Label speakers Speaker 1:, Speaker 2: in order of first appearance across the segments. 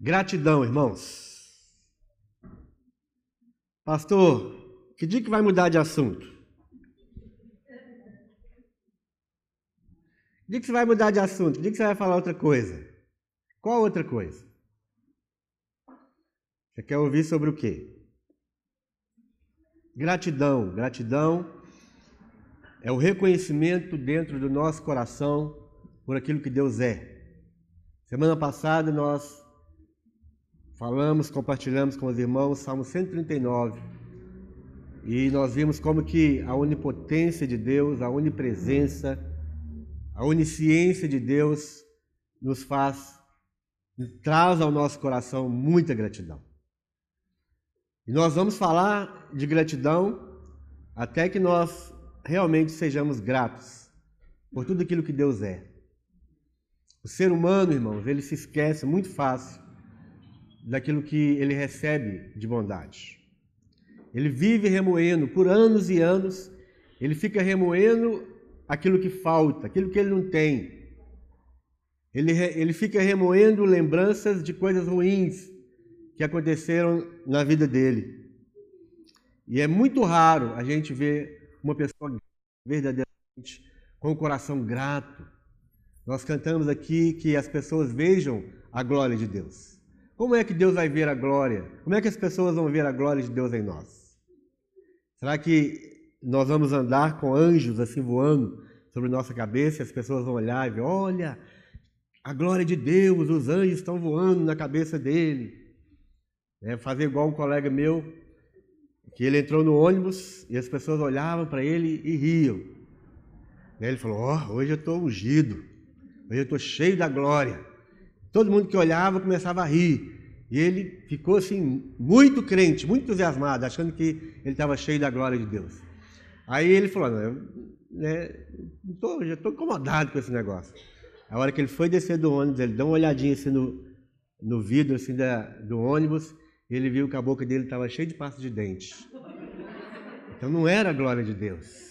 Speaker 1: Gratidão, irmãos. Pastor, que dia que vai mudar de assunto? Que dia que você vai mudar de assunto? Que dia que você vai falar outra coisa? Qual outra coisa? Você quer ouvir sobre o quê? Gratidão. Gratidão é o reconhecimento dentro do nosso coração por aquilo que Deus é. Semana passada nós falamos, compartilhamos com os irmãos Salmo 139 e nós vimos como que a onipotência de Deus, a onipresença, a onisciência de Deus nos faz, traz ao nosso coração muita gratidão. E nós vamos falar de gratidão até que nós realmente sejamos gratos por tudo aquilo que Deus é. O ser humano, irmãos, ele se esquece muito fácil daquilo que ele recebe de bondade. Ele vive remoendo por anos e anos, ele fica remoendo aquilo que falta, aquilo que ele não tem. Ele, ele fica remoendo lembranças de coisas ruins que aconteceram na vida dele. E é muito raro a gente ver uma pessoa verdadeiramente com o coração grato. Nós cantamos aqui que as pessoas vejam a glória de Deus. Como é que Deus vai ver a glória? Como é que as pessoas vão ver a glória de Deus em nós? Será que nós vamos andar com anjos assim voando sobre nossa cabeça e as pessoas vão olhar e ver, olha, a glória de Deus, os anjos estão voando na cabeça dele. É fazer igual um colega meu que ele entrou no ônibus e as pessoas olhavam para ele e riam. Ele falou: Ó, oh, hoje eu estou ungido, hoje eu estou cheio da glória. Todo mundo que olhava começava a rir. E ele ficou assim, muito crente, muito entusiasmado, achando que ele estava cheio da glória de Deus. Aí ele falou: Não, né, tô, já estou incomodado com esse negócio. A hora que ele foi descer do ônibus, ele deu uma olhadinha assim no, no vidro assim da, do ônibus ele viu que a boca dele estava cheia de pasta de dente. Então não era a glória de Deus.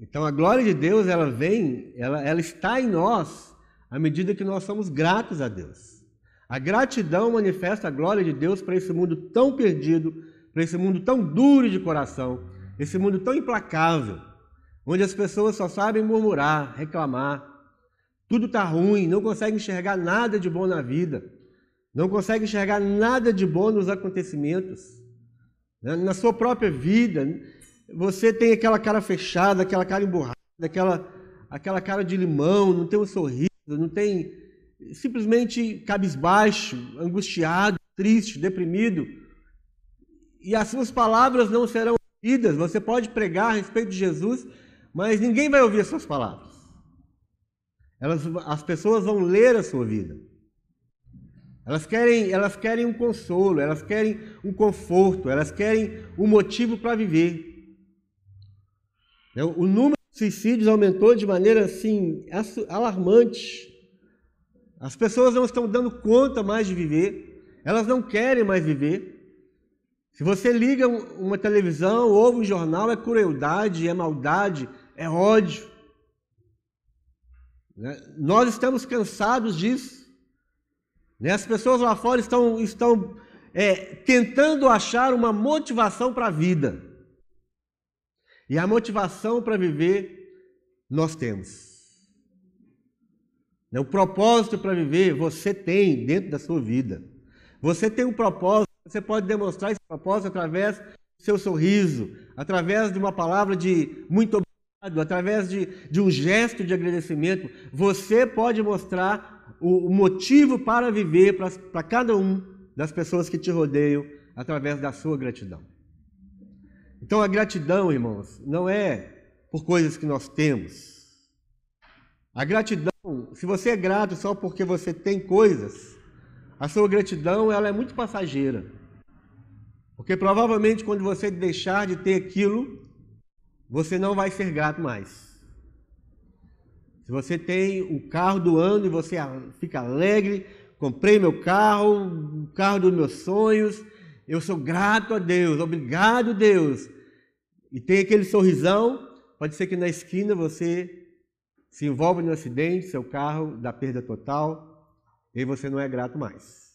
Speaker 1: Então a glória de Deus, ela vem, ela, ela está em nós à medida que nós somos gratos a Deus. A gratidão manifesta a glória de Deus para esse mundo tão perdido, para esse mundo tão duro de coração, esse mundo tão implacável, onde as pessoas só sabem murmurar, reclamar, tudo está ruim, não conseguem enxergar nada de bom na vida não consegue enxergar nada de bom nos acontecimentos. Né? Na sua própria vida, você tem aquela cara fechada, aquela cara emburrada, aquela, aquela cara de limão, não tem um sorriso, não tem. simplesmente cabisbaixo, angustiado, triste, deprimido. E as suas palavras não serão ouvidas. Você pode pregar a respeito de Jesus, mas ninguém vai ouvir as suas palavras. Elas, as pessoas vão ler a sua vida. Elas querem, elas querem um consolo, elas querem um conforto, elas querem um motivo para viver. É, o número de suicídios aumentou de maneira assim alarmante. As pessoas não estão dando conta mais de viver, elas não querem mais viver. Se você liga uma televisão, ouve um jornal, é crueldade, é maldade, é ódio. Né? Nós estamos cansados disso. Né? As pessoas lá fora estão, estão é, tentando achar uma motivação para a vida. E a motivação para viver nós temos. Né? O propósito para viver você tem dentro da sua vida. Você tem um propósito, você pode demonstrar esse propósito através do seu sorriso, através de uma palavra de muito obrigado, através de, de um gesto de agradecimento. Você pode mostrar o, motivo para viver para cada um das pessoas que te rodeiam através da sua gratidão. Então a gratidão, irmãos, não é por coisas que nós temos. A gratidão, se você é grato só porque você tem coisas, a sua gratidão ela é muito passageira. Porque provavelmente quando você deixar de ter aquilo, você não vai ser grato mais. Se você tem o carro do ano e você fica alegre, comprei meu carro, o carro dos meus sonhos, eu sou grato a Deus, obrigado Deus. E tem aquele sorrisão, pode ser que na esquina você se envolve no acidente, seu carro dá perda total, e você não é grato mais.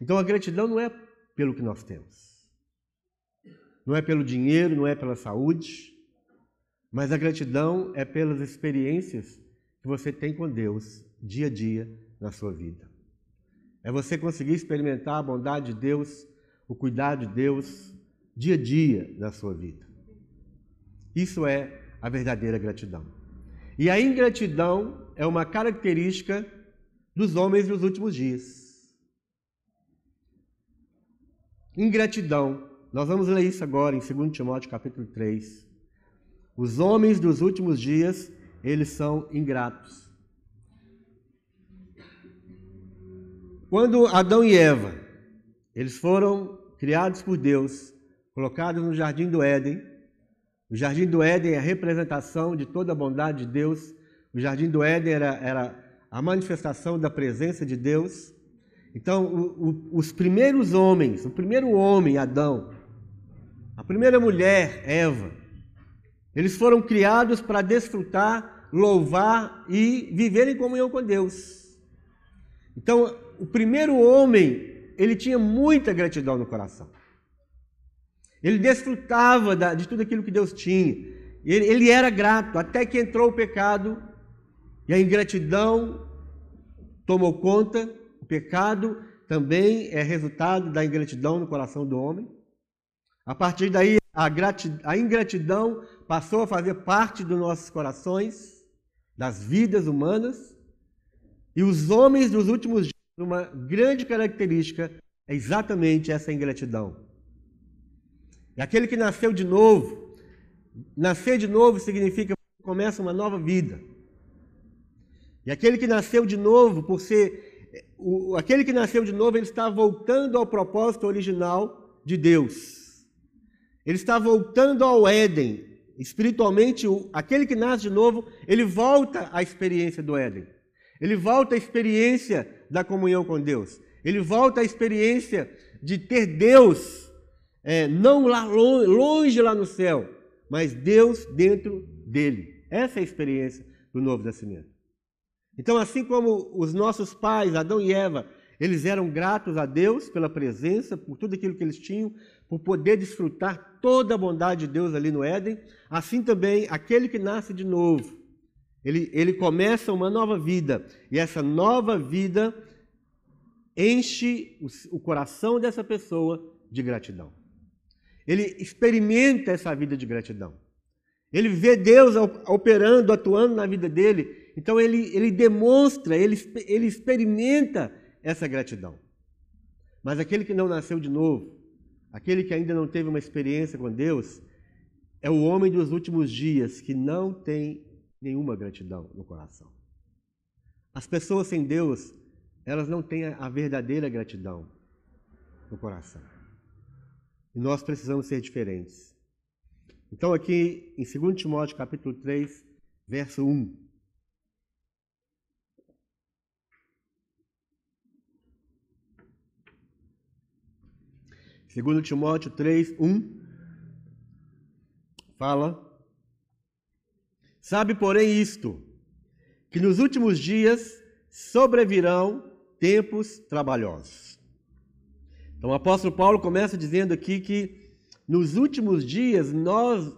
Speaker 1: Então a gratidão não é pelo que nós temos. Não é pelo dinheiro, não é pela saúde, mas a gratidão é pelas experiências que você tem com Deus dia a dia na sua vida. É você conseguir experimentar a bondade de Deus, o cuidado de Deus dia a dia na sua vida. Isso é a verdadeira gratidão. E a ingratidão é uma característica dos homens dos últimos dias. Ingratidão. Nós vamos ler isso agora em 2 Timóteo capítulo 3. Os homens dos últimos dias, eles são ingratos. Quando Adão e Eva, eles foram criados por Deus, colocados no jardim do Éden. O jardim do Éden é a representação de toda a bondade de Deus. O jardim do Éden era, era a manifestação da presença de Deus. Então, o, o, os primeiros homens, o primeiro homem, Adão, a primeira mulher, Eva, eles foram criados para desfrutar, louvar e viver em comunhão com Deus. Então, o primeiro homem, ele tinha muita gratidão no coração. Ele desfrutava de tudo aquilo que Deus tinha. Ele, era grato, até que entrou o pecado e a ingratidão tomou conta o pecado também é resultado da ingratidão no coração do homem. A partir daí, a, a ingratidão passou a fazer parte dos nossos corações, das vidas humanas. E os homens dos últimos dias, uma grande característica é exatamente essa ingratidão. E aquele que nasceu de novo, nascer de novo significa que começa uma nova vida. E aquele que nasceu de novo, por ser o, aquele que nasceu de novo, ele está voltando ao propósito original de Deus. Ele está voltando ao Éden. Espiritualmente, o, aquele que nasce de novo, ele volta à experiência do Éden. Ele volta à experiência da comunhão com Deus. Ele volta à experiência de ter Deus, é, não lá longe, longe lá no céu, mas Deus dentro dele. Essa é a experiência do novo nascimento. Então, assim como os nossos pais, Adão e Eva, eles eram gratos a Deus pela presença, por tudo aquilo que eles tinham, por poder desfrutar toda a bondade de Deus ali no Éden, assim também aquele que nasce de novo, ele, ele começa uma nova vida, e essa nova vida enche o, o coração dessa pessoa de gratidão. Ele experimenta essa vida de gratidão. Ele vê Deus operando, atuando na vida dele, então ele, ele demonstra, ele, ele experimenta essa gratidão. Mas aquele que não nasceu de novo, aquele que ainda não teve uma experiência com Deus, é o homem dos últimos dias que não tem nenhuma gratidão no coração. As pessoas sem Deus, elas não têm a verdadeira gratidão no coração. E nós precisamos ser diferentes. Então, aqui em 2 Timóteo capítulo 3, verso 1. 2 Timóteo 3, 1 fala: Sabe, porém, isto, que nos últimos dias sobrevirão tempos trabalhosos. Então, o apóstolo Paulo começa dizendo aqui que nos últimos dias nós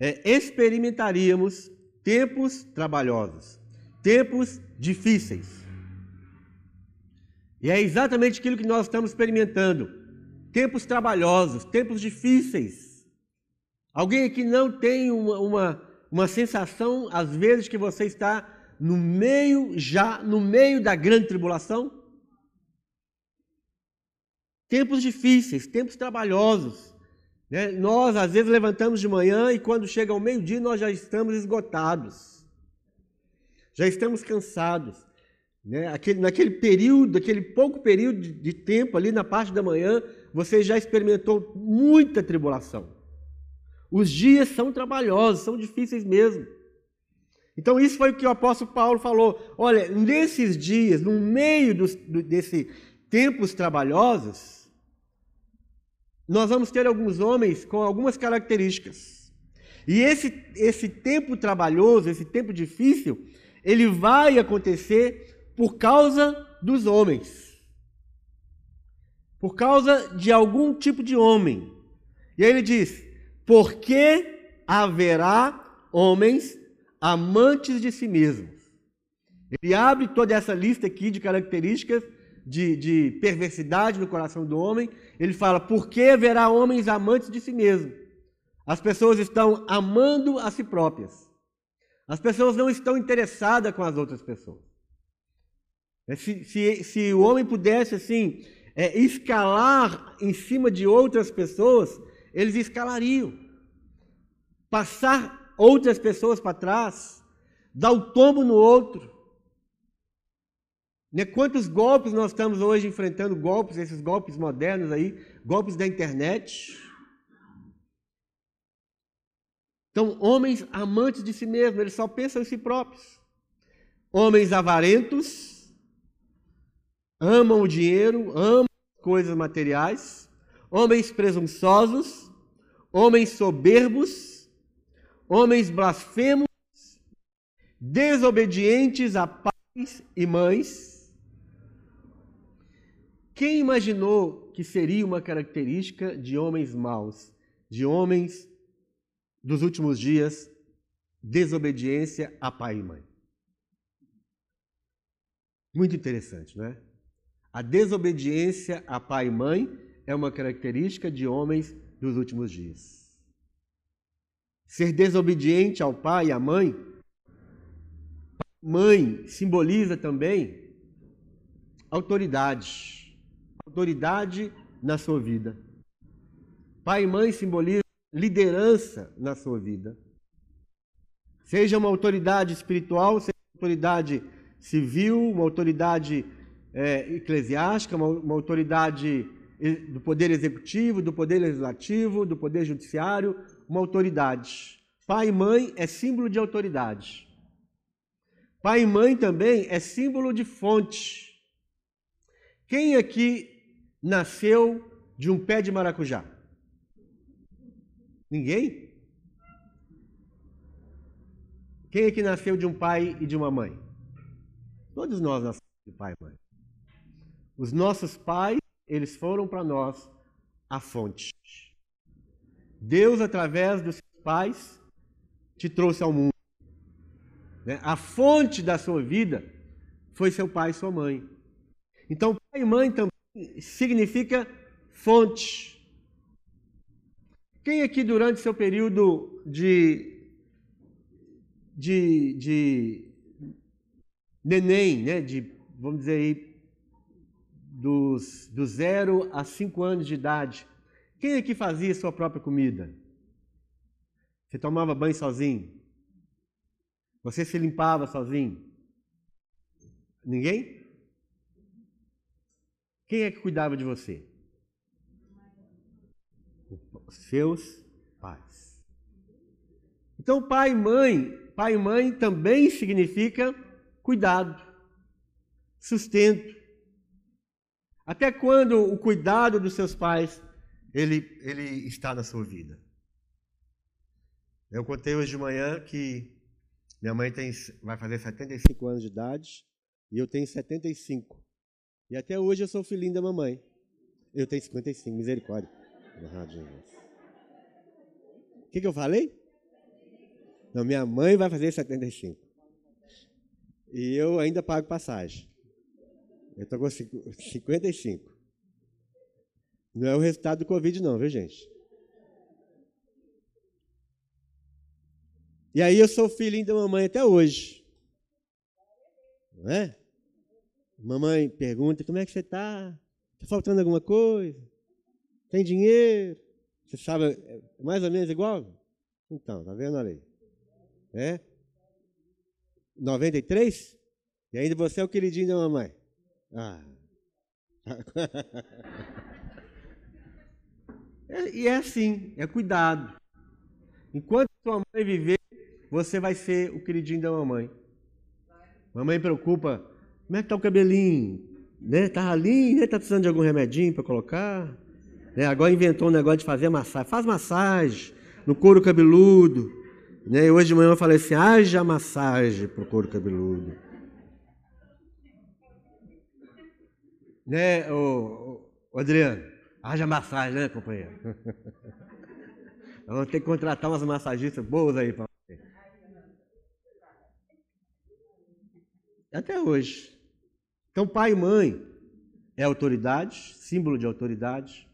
Speaker 1: é, experimentaríamos tempos trabalhosos, tempos difíceis. E é exatamente aquilo que nós estamos experimentando tempos trabalhosos, tempos difíceis. Alguém aqui não tem uma, uma, uma sensação, às vezes, que você está no meio, já no meio da grande tribulação? Tempos difíceis, tempos trabalhosos. Né? Nós, às vezes, levantamos de manhã e quando chega ao meio-dia, nós já estamos esgotados. Já estamos cansados. Né? Aquele, naquele período, aquele pouco período de, de tempo ali na parte da manhã, você já experimentou muita tribulação. Os dias são trabalhosos, são difíceis mesmo. Então, isso foi o que o apóstolo Paulo falou. Olha, nesses dias, no meio dos, do, desse tempos trabalhosos, nós vamos ter alguns homens com algumas características. E esse, esse tempo trabalhoso, esse tempo difícil, ele vai acontecer por causa dos homens. Por causa de algum tipo de homem. E aí ele diz: porque haverá homens amantes de si mesmos. Ele abre toda essa lista aqui de características de, de perversidade no coração do homem. Ele fala: porque haverá homens amantes de si mesmos. As pessoas estão amando a si próprias. As pessoas não estão interessadas com as outras pessoas. É, se, se, se o homem pudesse, assim, é, escalar em cima de outras pessoas, eles escalariam. Passar outras pessoas para trás, dar o tombo no outro. Né? Quantos golpes nós estamos hoje enfrentando, golpes, esses golpes modernos aí, golpes da internet. Então, homens amantes de si mesmos, eles só pensam em si próprios. Homens avarentos, amam o dinheiro, amam coisas materiais. Homens presunçosos, homens soberbos, homens blasfemos, desobedientes a pais e mães. Quem imaginou que seria uma característica de homens maus, de homens dos últimos dias, desobediência a pai e mãe. Muito interessante, não é? A desobediência a pai e mãe é uma característica de homens dos últimos dias. Ser desobediente ao pai e à mãe, mãe simboliza também autoridade, autoridade na sua vida. Pai e mãe simboliza liderança na sua vida. Seja uma autoridade espiritual, seja uma autoridade civil, uma autoridade é, eclesiástica, uma, uma autoridade do poder executivo, do poder legislativo, do poder judiciário, uma autoridade. Pai e mãe é símbolo de autoridade. Pai e mãe também é símbolo de fonte. Quem aqui nasceu de um pé de maracujá? Ninguém? Quem aqui nasceu de um pai e de uma mãe? Todos nós nascemos de pai e mãe. Os nossos pais, eles foram para nós a fonte. Deus, através dos seus pais, te trouxe ao mundo. Né? A fonte da sua vida foi seu pai e sua mãe. Então, pai e mãe também significa fonte. Quem aqui durante seu período de, de, de neném, né, de, vamos dizer aí, dos, do zero a cinco anos de idade, quem aqui fazia sua própria comida? Você tomava banho sozinho? Você se limpava sozinho? Ninguém? Quem é que cuidava de você? seus pais. Então, pai e mãe, pai e mãe também significa cuidado, sustento. Até quando o cuidado dos seus pais ele, ele está na sua vida? Eu contei hoje de manhã que minha mãe tem, vai fazer 75 anos de idade e eu tenho 75. E até hoje eu sou filhinho da mamãe. Eu tenho 55, misericórdia. O que, que eu falei? Não, minha mãe vai fazer 75. E eu ainda pago passagem. Eu estou com 55. Não é o resultado do Covid, não, viu, gente? E aí eu sou filhinho da mamãe até hoje. Não é? Mamãe pergunta, como é que você está? Está faltando alguma coisa? Tem dinheiro? Você sabe, é mais ou menos igual? Então, tá vendo ali? É? 93? E ainda você é o queridinho da mamãe. Ah. é, e é assim, é cuidado. Enquanto sua mãe viver, você vai ser o queridinho da mamãe. Mamãe preocupa, como é que tá o cabelinho? Né? Tá lindo, né? Tá precisando de algum remedinho para colocar? Né? Agora inventou um negócio de fazer massagem. Faz massagem no couro cabeludo. Né? E hoje de manhã eu falei assim: haja massagem para o couro cabeludo. né, o, Adriano? Haja massagem, né, companheiro? Vamos ter que contratar umas massagistas boas aí para você. Até hoje. Então, pai e mãe é autoridade, símbolo de autoridade.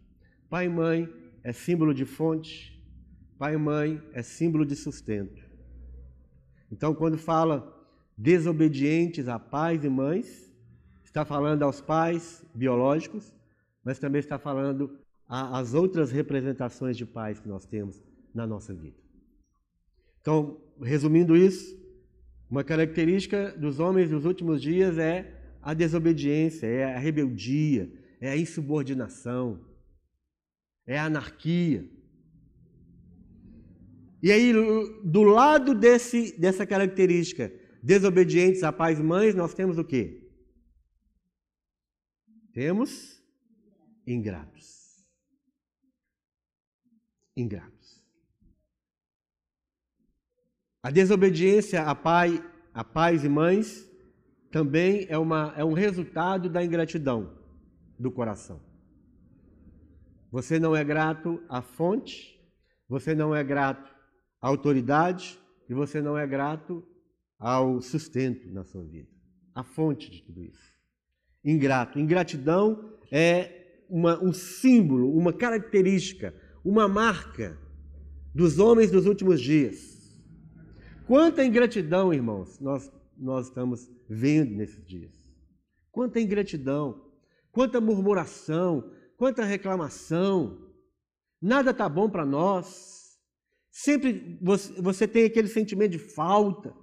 Speaker 1: Pai e mãe é símbolo de fonte. Pai e mãe é símbolo de sustento. Então, quando fala desobedientes a pais e mães, está falando aos pais biológicos, mas também está falando às outras representações de pais que nós temos na nossa vida. Então, resumindo isso, uma característica dos homens dos últimos dias é a desobediência, é a rebeldia, é a insubordinação, é a anarquia. E aí, do lado desse, dessa característica, desobedientes a pais e mães, nós temos o quê? Temos ingratos. Ingratos. A desobediência a pai, a pais e mães também é, uma, é um resultado da ingratidão do coração. Você não é grato à fonte, você não é grato à autoridade e você não é grato ao sustento na sua vida. A fonte de tudo isso. Ingrato. Ingratidão é uma, um símbolo, uma característica, uma marca dos homens dos últimos dias. Quanta ingratidão, irmãos, nós, nós estamos vendo nesses dias. Quanta ingratidão, quanta murmuração, quanta reclamação. Nada está bom para nós. Sempre você, você, tem aquele sentimento de falta.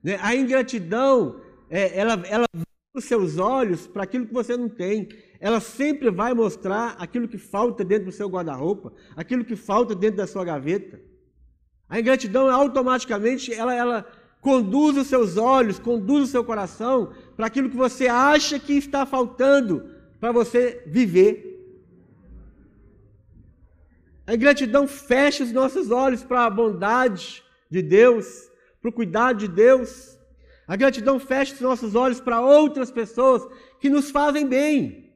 Speaker 1: Né? A ingratidão, é, ela, ela os seus olhos para aquilo que você não tem. Ela sempre vai mostrar aquilo que falta dentro do seu guarda-roupa, aquilo que falta dentro da sua gaveta. A ingratidão automaticamente ela, ela conduz os seus olhos, conduz o seu coração para aquilo que você acha que está faltando para você viver. A ingratidão fecha os nossos olhos para a bondade de Deus, para o cuidado de Deus. A gratidão fecha os nossos olhos para outras pessoas que nos fazem bem.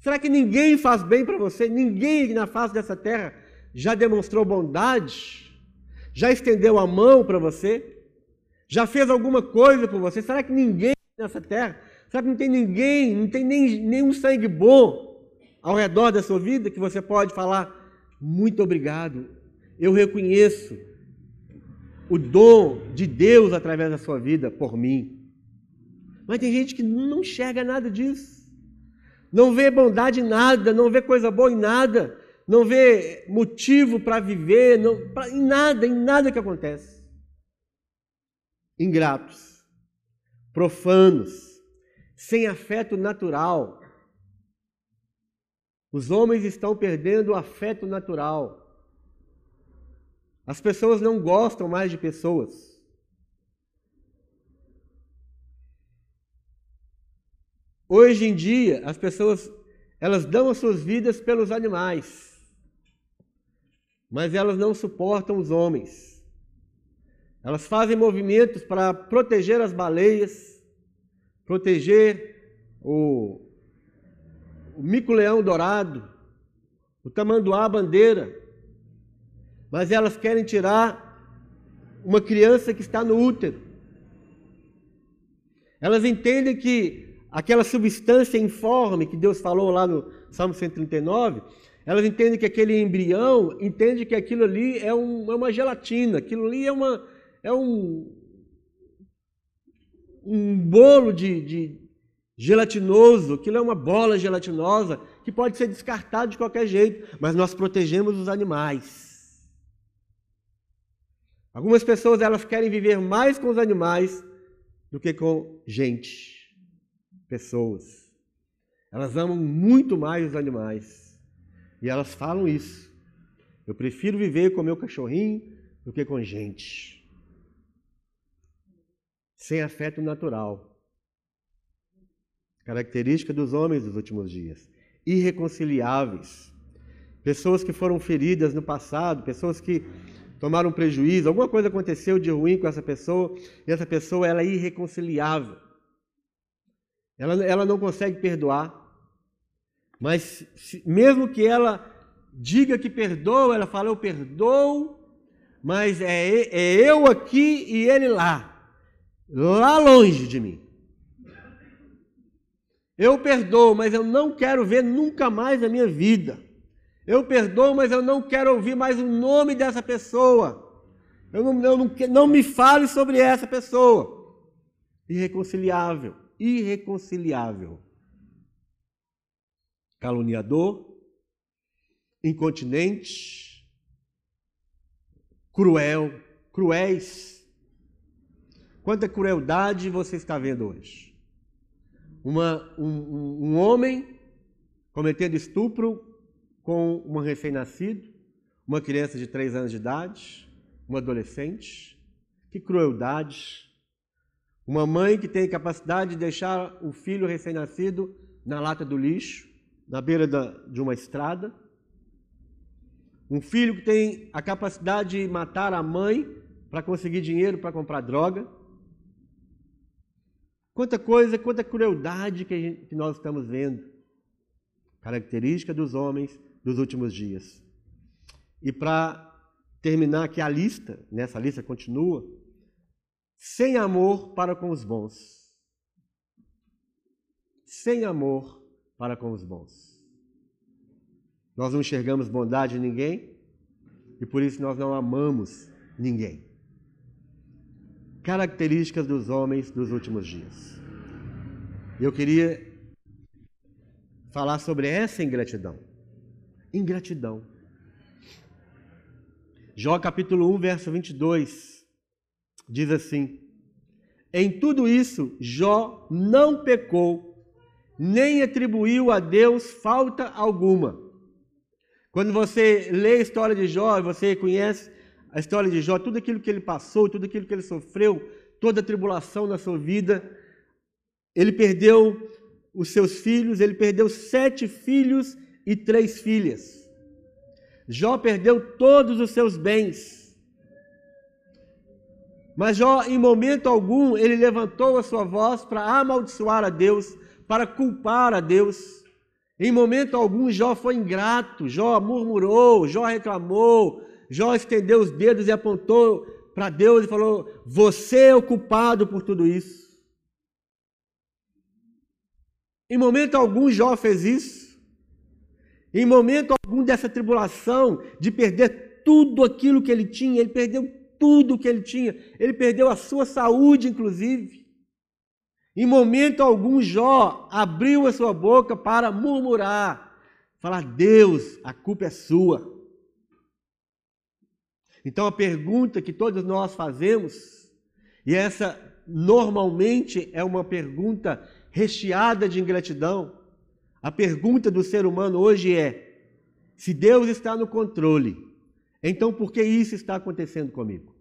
Speaker 1: Será que ninguém faz bem para você? Ninguém na face dessa terra já demonstrou bondade? Já estendeu a mão para você? Já fez alguma coisa por você? Será que ninguém nessa terra? Será que não tem ninguém, não tem nem, nenhum sangue bom ao redor da sua vida que você pode falar: muito obrigado, eu reconheço o dom de Deus através da sua vida por mim. Mas tem gente que não enxerga nada disso, não vê bondade em nada, não vê coisa boa em nada, não vê motivo para viver, não, pra, em nada, em nada que acontece. Ingratos, profanos, sem afeto natural. Os homens estão perdendo o afeto natural. As pessoas não gostam mais de pessoas. Hoje em dia, as pessoas elas dão as suas vidas pelos animais mas elas não suportam os homens. Elas fazem movimentos para proteger as baleias, proteger o, o mico-leão dourado, o tamanduá bandeira, mas elas querem tirar uma criança que está no útero. Elas entendem que aquela substância informe que Deus falou lá no Salmo 139 elas entendem que aquele embrião, entende que aquilo ali é, um, é uma gelatina, aquilo ali é, uma, é um, um bolo de, de gelatinoso, aquilo é uma bola gelatinosa que pode ser descartado de qualquer jeito, mas nós protegemos os animais. Algumas pessoas elas querem viver mais com os animais do que com gente, pessoas. Elas amam muito mais os animais. E elas falam isso. Eu prefiro viver com meu cachorrinho do que com gente. Sem afeto natural. Característica dos homens dos últimos dias. Irreconciliáveis. Pessoas que foram feridas no passado, pessoas que tomaram prejuízo, alguma coisa aconteceu de ruim com essa pessoa, e essa pessoa ela é irreconciliável. Ela, ela não consegue perdoar. Mas se, mesmo que ela diga que perdoa, ela fala, eu perdoo, mas é, é eu aqui e ele lá, lá longe de mim. Eu perdoo, mas eu não quero ver nunca mais a minha vida. Eu perdoo, mas eu não quero ouvir mais o nome dessa pessoa. Eu não, eu não, não me fale sobre essa pessoa. Irreconciliável, irreconciliável. Caluniador, incontinente, cruel, cruéis. Quanta crueldade você está vendo hoje? Uma, um, um homem cometendo estupro com um recém-nascido, uma criança de três anos de idade, um adolescente. Que crueldade! Uma mãe que tem capacidade de deixar o filho recém-nascido na lata do lixo, na beira da, de uma estrada. Um filho que tem a capacidade de matar a mãe para conseguir dinheiro para comprar droga. Quanta coisa, quanta crueldade que, gente, que nós estamos vendo. Característica dos homens dos últimos dias. E para terminar aqui a lista, nessa lista continua, sem amor para com os bons. Sem amor para com os bons. Nós não enxergamos bondade em ninguém e por isso nós não amamos ninguém. Características dos homens dos últimos dias. Eu queria falar sobre essa ingratidão ingratidão. Jó capítulo 1, verso 22 diz assim: Em tudo isso, Jó não pecou, nem atribuiu a Deus falta alguma. Quando você lê a história de Jó, você conhece a história de Jó, tudo aquilo que ele passou, tudo aquilo que ele sofreu, toda a tribulação na sua vida, ele perdeu os seus filhos, ele perdeu sete filhos e três filhas. Jó perdeu todos os seus bens. Mas Jó, em momento algum, ele levantou a sua voz para amaldiçoar a Deus, para culpar a Deus. Em momento algum, Jó foi ingrato, Jó murmurou, Jó reclamou, Jó estendeu os dedos e apontou para Deus e falou: Você é o culpado por tudo isso. Em momento algum, Jó fez isso. Em momento algum dessa tribulação, de perder tudo aquilo que ele tinha, ele perdeu tudo que ele tinha, ele perdeu a sua saúde, inclusive. Em momento algum, Jó abriu a sua boca para murmurar, falar: Deus, a culpa é sua. Então a pergunta que todos nós fazemos, e essa normalmente é uma pergunta recheada de ingratidão, a pergunta do ser humano hoje é: se Deus está no controle, então por que isso está acontecendo comigo?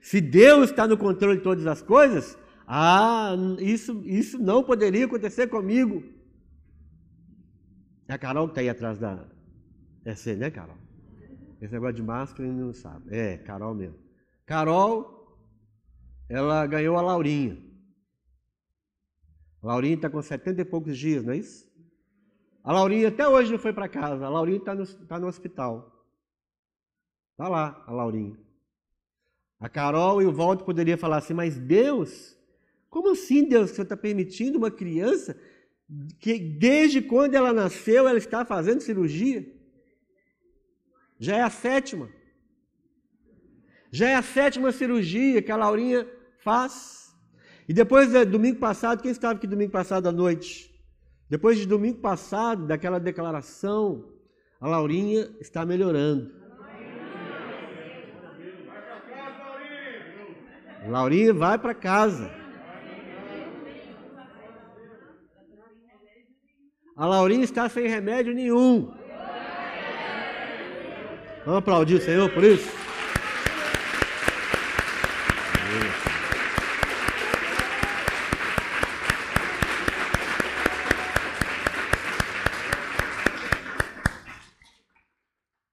Speaker 1: Se Deus está no controle de todas as coisas, ah, isso, isso não poderia acontecer comigo. É a Carol que está aí atrás da. É você, né, Carol? Esse negócio de máscara ele não sabe. É, Carol mesmo. Carol, ela ganhou a Laurinha. A Laurinha está com 70 e poucos dias, não é isso? A Laurinha até hoje não foi para casa. A Laurinha está no, tá no hospital. Está lá, a Laurinha. A Carol e o Walter poderiam falar assim, mas Deus, como assim, Deus, que você está permitindo uma criança que desde quando ela nasceu ela está fazendo cirurgia? Já é a sétima. Já é a sétima cirurgia que a Laurinha faz. E depois, domingo passado, quem estava aqui domingo passado à noite? Depois de domingo passado, daquela declaração, a Laurinha está melhorando. Laurinha vai para casa. A Laurinha está sem remédio nenhum. Vamos aplaudir o Senhor por isso?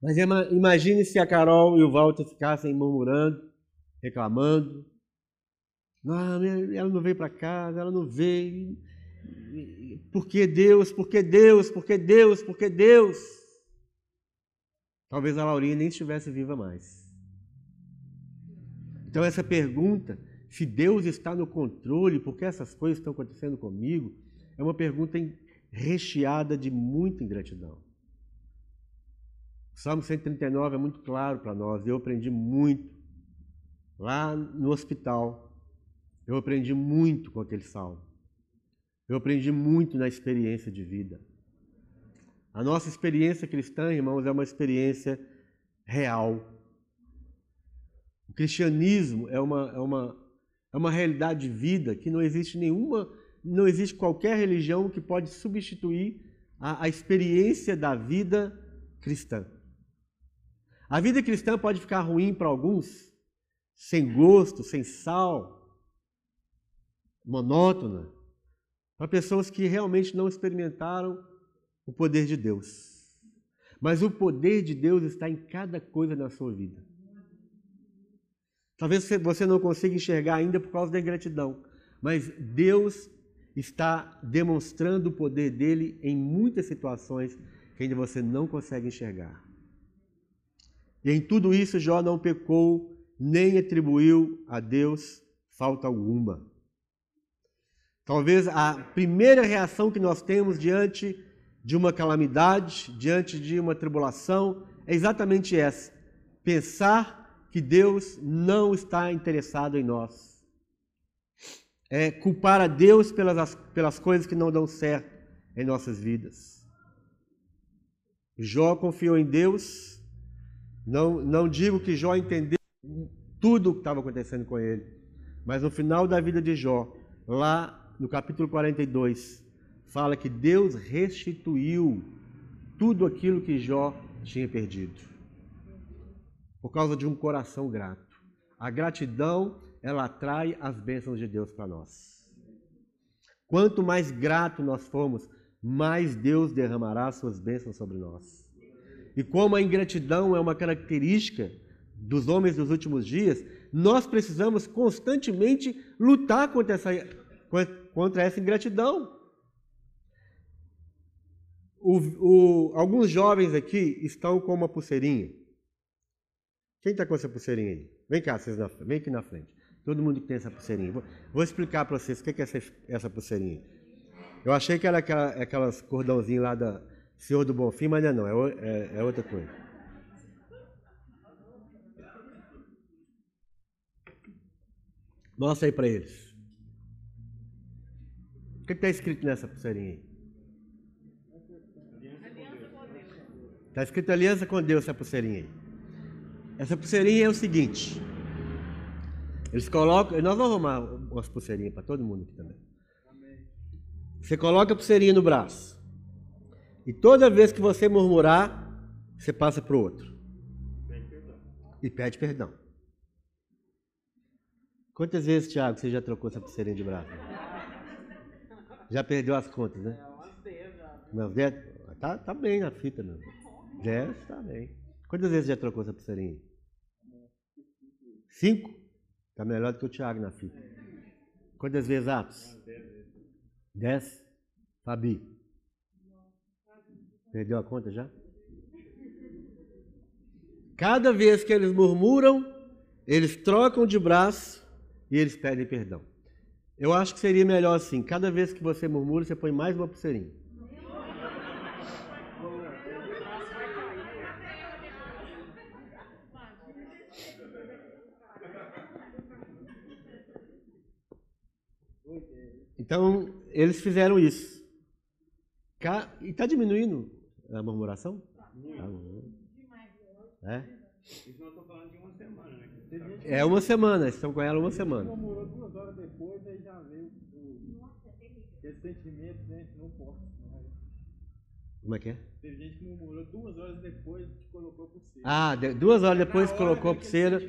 Speaker 1: Mas imagine se a Carol e o Walter ficassem murmurando, reclamando, Não, ela não veio para casa, ela não veio. Por que Deus? Por que Deus? Por que Deus? Por que Deus? Talvez a Laurinha nem estivesse viva mais. Então, essa pergunta, se Deus está no controle, por que essas coisas estão acontecendo comigo, é uma pergunta recheada de muita ingratidão. O Salmo 139 é muito claro para nós, eu aprendi muito lá no hospital. Eu aprendi muito com aquele salmo. Eu aprendi muito na experiência de vida. A nossa experiência cristã, irmãos, é uma experiência real. O cristianismo é uma, é uma, é uma realidade de vida que não existe nenhuma, não existe qualquer religião que pode substituir a, a experiência da vida cristã. A vida cristã pode ficar ruim para alguns, sem gosto, sem sal, monótona, para pessoas que realmente não experimentaram o poder de Deus. Mas o poder de Deus está em cada coisa na sua vida. Talvez você não consiga enxergar ainda por causa da ingratidão, mas Deus está demonstrando o poder dele em muitas situações que ainda você não consegue enxergar. E em tudo isso, Jó não pecou, nem atribuiu a Deus falta alguma. Talvez a primeira reação que nós temos diante de uma calamidade, diante de uma tribulação, é exatamente essa: pensar que Deus não está interessado em nós. É culpar a Deus pelas, pelas coisas que não dão certo em nossas vidas. Jó confiou em Deus. Não, não digo que Jó entendeu tudo o que estava acontecendo com ele, mas no final da vida de Jó, lá no capítulo 42, fala que Deus restituiu tudo aquilo que Jó tinha perdido por causa de um coração grato. A gratidão, ela atrai as bênçãos de Deus para nós. Quanto mais grato nós formos, mais Deus derramará suas bênçãos sobre nós. E como a ingratidão é uma característica dos homens dos últimos dias, nós precisamos constantemente lutar contra essa, contra essa ingratidão. O, o, alguns jovens aqui estão com uma pulseirinha. Quem está com essa pulseirinha aí? Vem cá, vocês na, vem aqui na frente. Todo mundo que tem essa pulseirinha. Vou, vou explicar para vocês o que é essa, essa pulseirinha. Eu achei que era aquela, aquelas cordãozinhos lá da Senhor do Bonfim, mas não é não, é, é, é outra coisa. Mostra aí para eles. O que está escrito nessa pulseirinha aí? Está escrito aliança com Deus essa pulseirinha aí. Essa pulseirinha é o seguinte. Eles colocam. Nós vamos arrumar umas pulseirinhas para todo mundo aqui também. Você coloca a pulseirinha no braço. E toda vez que você murmurar, você passa para o outro. E pede perdão. Quantas vezes, Tiago, você já trocou essa pulseirinha de braço? Já perdeu as contas, né? Não, tá, tá bem na fita, meu. Dez, tá bem. Quantas vezes já trocou essa pulseirinha? Cinco? Está melhor do que o Thiago na fita. Quantas vezes, Atos? Dez? Fabi? Perdeu a conta já? Cada vez que eles murmuram, eles trocam de braço e eles pedem perdão. Eu acho que seria melhor assim: cada vez que você murmura, você põe mais uma pulseirinha. Então, eles fizeram isso. E está diminuindo a murmuração? Tá. É? É uma semana, estão com ela uma semana. Horas depois, aí já veio esse sentimento, né? Não posso. Como é que é? Teve gente que murmurou duas horas depois que colocou a pulseira. Ah, duas horas depois que colocou a pulseira,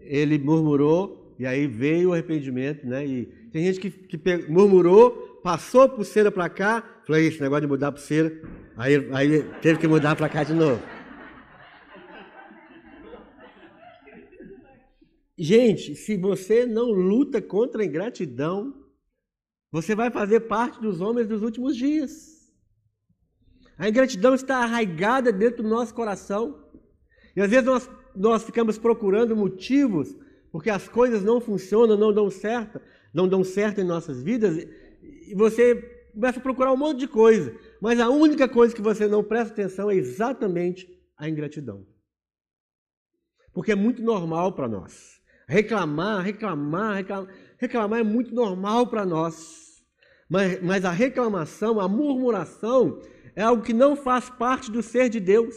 Speaker 1: ele murmurou e aí veio o arrependimento, né? E tem gente que, que murmurou, passou a pulseira para cá, falou, esse negócio de mudar a pulseira, aí, aí teve que mudar para cá de novo. Gente, se você não luta contra a ingratidão, você vai fazer parte dos homens dos últimos dias. A ingratidão está arraigada dentro do nosso coração. E às vezes nós, nós ficamos procurando motivos porque as coisas não funcionam, não dão certo, não dão certo em nossas vidas, e você começa a procurar um monte de coisa. Mas a única coisa que você não presta atenção é exatamente a ingratidão. Porque é muito normal para nós. Reclamar, reclamar, reclamar, reclamar é muito normal para nós. Mas, mas a reclamação, a murmuração, é algo que não faz parte do ser de Deus.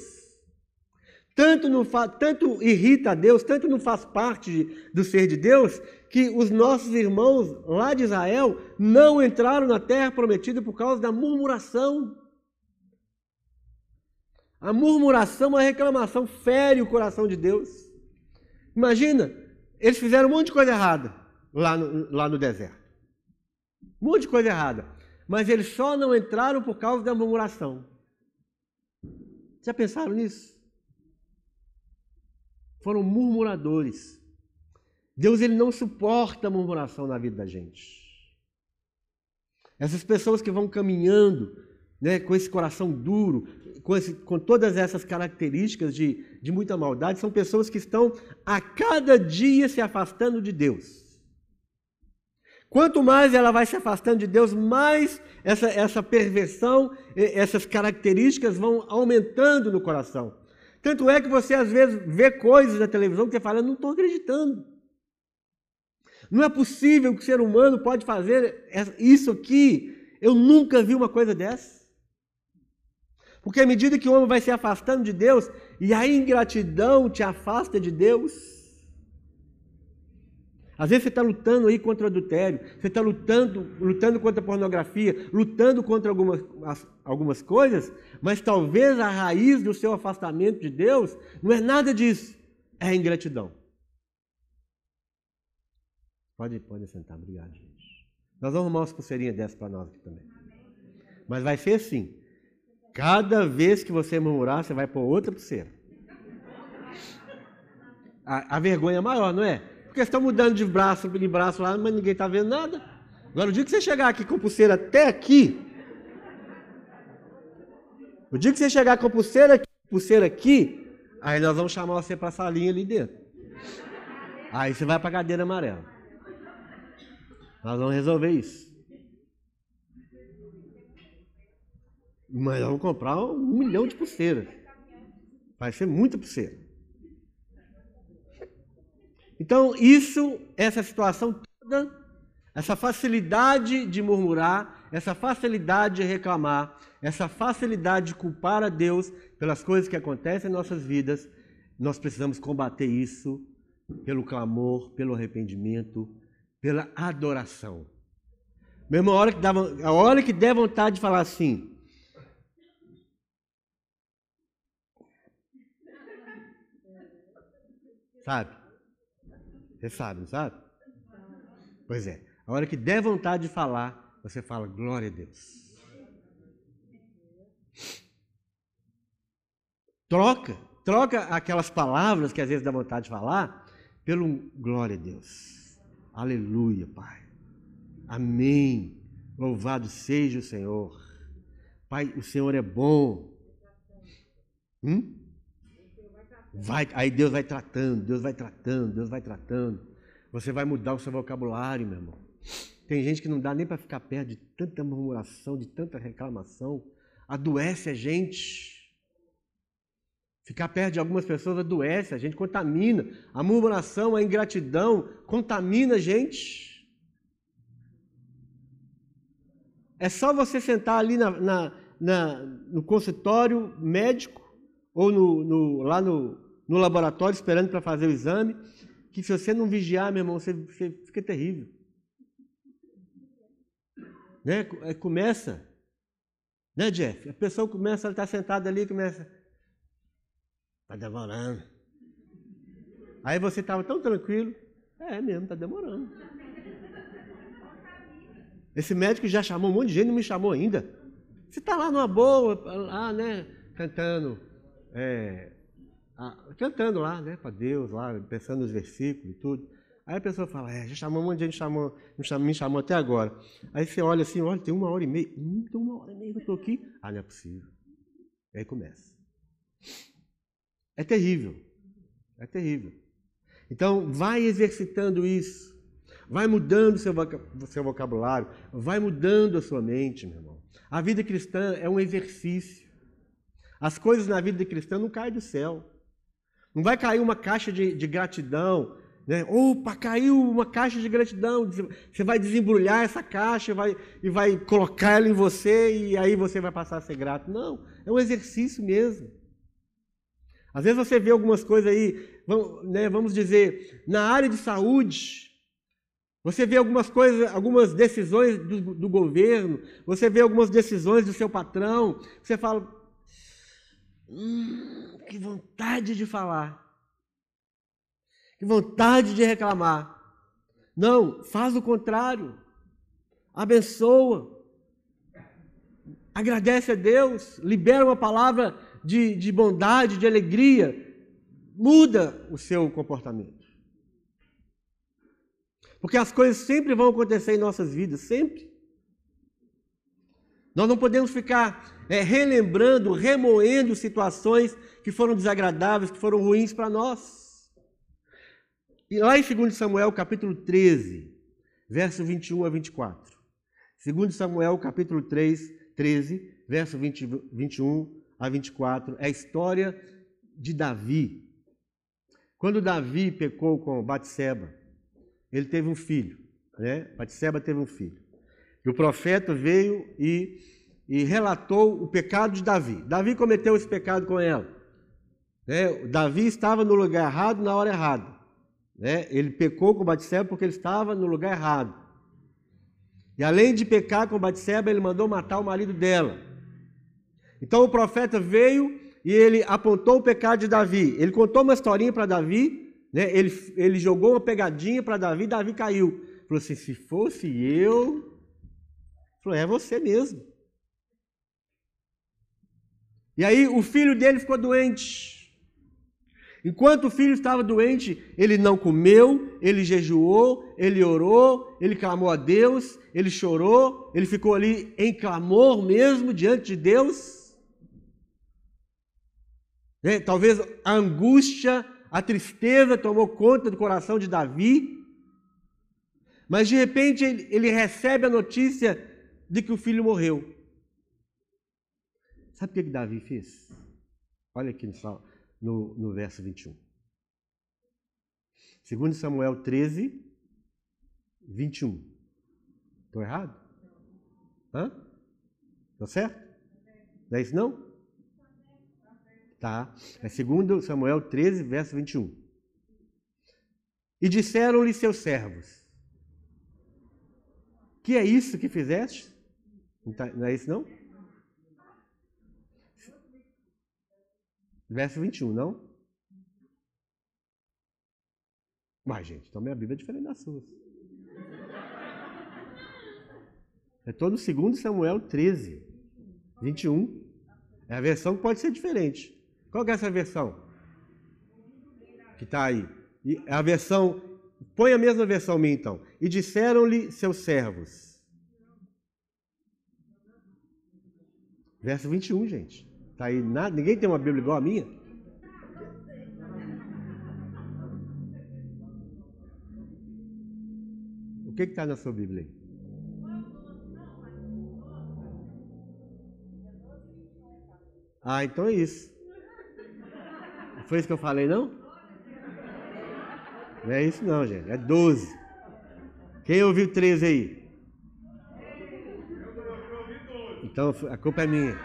Speaker 1: Tanto, não tanto irrita a Deus, tanto não faz parte do ser de Deus, que os nossos irmãos lá de Israel não entraram na terra prometida por causa da murmuração. A murmuração, a reclamação fere o coração de Deus. Imagina, eles fizeram um monte de coisa errada lá no, lá no deserto. Um monte de coisa errada. Mas eles só não entraram por causa da murmuração. Já pensaram nisso? Foram murmuradores. Deus ele não suporta murmuração na vida da gente. Essas pessoas que vão caminhando né, com esse coração duro, com, esse, com todas essas características de, de muita maldade, são pessoas que estão a cada dia se afastando de Deus. Quanto mais ela vai se afastando de Deus, mais essa, essa perversão, essas características vão aumentando no coração. Tanto é que você às vezes vê coisas na televisão que você fala, não estou acreditando. Não é possível que o ser humano pode fazer isso aqui. Eu nunca vi uma coisa dessa. Porque à medida que o homem vai se afastando de Deus e a ingratidão te afasta de Deus, às vezes você está lutando aí contra o adultério, você está lutando, lutando contra a pornografia, lutando contra algumas, algumas coisas, mas talvez a raiz do seu afastamento de Deus não é nada disso, é a ingratidão. Pode, pode sentar, obrigado, gente. Nós vamos arrumar umas pulseirinhas dessas para nós aqui também. Mas vai ser assim. Cada vez que você murmurar, você vai pôr outra pulseira. A, a vergonha é maior, não é? Porque estão mudando de braço de braço lá, mas ninguém está vendo nada. Agora, o dia que você chegar aqui com pulseira até aqui, o dia que você chegar com pulseira aqui, pulseira aqui, aí nós vamos chamar você para a salinha ali dentro. Aí você vai para a cadeira amarela. Nós vamos resolver isso. Mas vamos comprar um milhão de pulseiras. Vai ser muita pulseira. Então, isso, essa situação toda, essa facilidade de murmurar, essa facilidade de reclamar, essa facilidade de culpar a Deus pelas coisas que acontecem em nossas vidas, nós precisamos combater isso pelo clamor, pelo arrependimento, pela adoração. Mesmo a hora que dá, a hora que der vontade de falar assim, Sabe? Você sabe, não sabe? Pois é. A hora que der vontade de falar, você fala, glória a Deus. Troca, troca aquelas palavras que às vezes dá vontade de falar, pelo glória a Deus. Aleluia, Pai. Amém. Louvado seja o Senhor. Pai, o Senhor é bom. Hum? Vai, aí Deus vai tratando, Deus vai tratando, Deus vai tratando. Você vai mudar o seu vocabulário, meu irmão. Tem gente que não dá nem para ficar perto de tanta murmuração, de tanta reclamação. Adoece a gente. Ficar perto de algumas pessoas adoece, a gente contamina. A murmuração, a ingratidão contamina a gente. É só você sentar ali na, na, na, no consultório médico ou no, no, lá no, no laboratório esperando para fazer o exame, que se você não vigiar, meu irmão, você, você fica terrível. Né? É, começa, né, Jeff? A pessoa começa, ela está sentada ali, começa, está demorando. Aí você estava tão tranquilo, é mesmo, está demorando. Esse médico já chamou um monte de gente, não me chamou ainda. Você está lá numa boa, lá, né, cantando é, ah, cantando lá, né, para Deus, lá, pensando nos versículos e tudo. Aí a pessoa fala, é, já chamou um monte de gente, chamou, me chamou até agora. Aí você olha assim, olha, tem uma hora e meia. Hum, tem uma hora e meia que eu estou aqui. Ah, não é possível. Aí começa. É terrível. É terrível. Então, vai exercitando isso. Vai mudando seu, seu vocabulário. Vai mudando a sua mente, meu irmão. A vida cristã é um exercício. As coisas na vida cristã não caem do céu. Não vai cair uma caixa de, de gratidão. Né? Opa, caiu uma caixa de gratidão. Você vai desembrulhar essa caixa vai, e vai colocar ela em você e aí você vai passar a ser grato. Não, é um exercício mesmo. Às vezes você vê algumas coisas aí, vamos, né, vamos dizer, na área de saúde, você vê algumas coisas, algumas decisões do, do, governo, você vê algumas decisões do seu patrão, você fala, hum, que vontade de falar, que vontade de reclamar. Não, faz o contrário, abençoa, agradece a Deus, libera uma palavra de, de bondade, de alegria, muda o seu comportamento. Porque as coisas sempre vão acontecer em nossas vidas, sempre. Nós não podemos ficar é, relembrando, remoendo situações que foram desagradáveis, que foram ruins para nós. E lá em 2 Samuel, capítulo 13, verso 21 a 24. 2 Samuel, capítulo 3, 13, verso 20, 21 a 24, é a história de Davi. Quando Davi pecou com Batseba, ele teve um filho, né? Batseba teve um filho. E o profeta veio e, e relatou o pecado de Davi. Davi cometeu esse pecado com ela. Né? Davi estava no lugar errado na hora errada. Né? Ele pecou com Batseba porque ele estava no lugar errado. E além de pecar com Batseba, ele mandou matar o marido dela. Então o profeta veio e ele apontou o pecado de Davi. Ele contou uma historinha para Davi, né? ele, ele jogou uma pegadinha para Davi, Davi caiu. Falou assim: se fosse eu. Falou, é você mesmo. E aí o filho dele ficou doente. Enquanto o filho estava doente, ele não comeu, ele jejuou, ele orou, ele clamou a Deus, ele chorou, ele ficou ali em clamor mesmo diante de Deus. Né? Talvez a angústia, a tristeza tomou conta do coração de Davi. Mas de repente ele, ele recebe a notícia de que o filho morreu. Sabe o que, que Davi fez? Olha aqui no, no, no verso 21. Segundo Samuel 13, 21. Estou errado? Hã? Estou certo? Não é isso não? Tá? É 2 Samuel 13, verso 21. E disseram-lhe seus servos: Que é isso que fizeste? Não, tá, não é isso não? Verso 21, não? Mas, gente, então minha Bíblia é diferente das suas. É todo 2 Samuel 13, 21. É a versão que pode ser diferente. Qual é essa versão? Que está aí. E a versão, põe a mesma versão minha então. E disseram-lhe seus servos. Verso 21, gente. Tá aí, nada, ninguém tem uma Bíblia igual a minha? O que está na sua Bíblia aí? Ah, então é isso. Foi isso que eu falei, não? Não é isso não, gente. É 12. Quem ouviu 13 aí? Então a culpa é minha.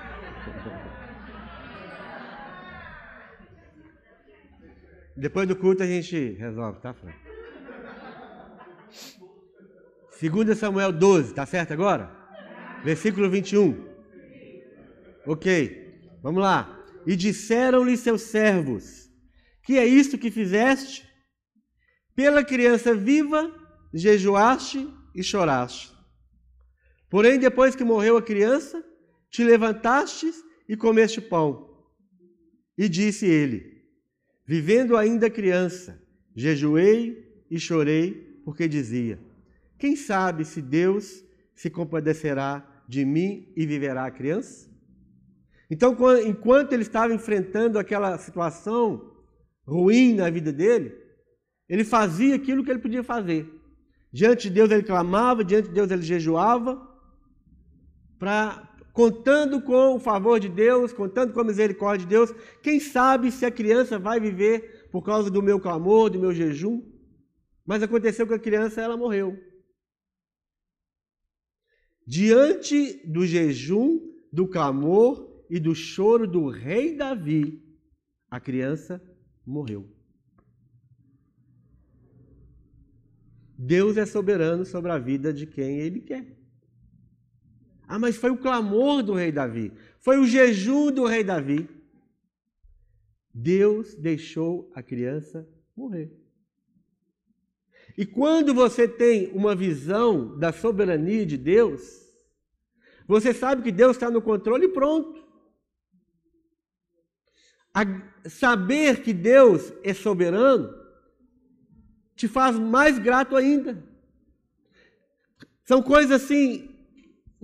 Speaker 1: Depois do culto a gente resolve, tá, Fran? 2 Samuel 12, tá certo agora? Versículo 21. Ok, vamos lá. E disseram-lhe seus servos: Que é isto que fizeste? Pela criança viva jejuaste e choraste. Porém, depois que morreu a criança, te levantastes e comeste pão. E disse ele: vivendo ainda criança, jejuei e chorei, porque dizia: Quem sabe se Deus se compadecerá de mim e viverá a criança? Então, enquanto ele estava enfrentando aquela situação ruim na vida dele, ele fazia aquilo que ele podia fazer. Diante de Deus ele clamava, diante de Deus ele jejuava, para contando com o favor de Deus, contando com a misericórdia de Deus. Quem sabe se a criança vai viver por causa do meu clamor, do meu jejum? Mas aconteceu que a criança ela morreu. Diante do jejum, do clamor e do choro do rei Davi, a criança morreu. Deus é soberano sobre a vida de quem ele quer. Ah, mas foi o clamor do rei Davi, foi o jejum do rei Davi. Deus deixou a criança morrer. E quando você tem uma visão da soberania de Deus, você sabe que Deus está no controle e pronto. A saber que Deus é soberano te faz mais grato ainda. São coisas assim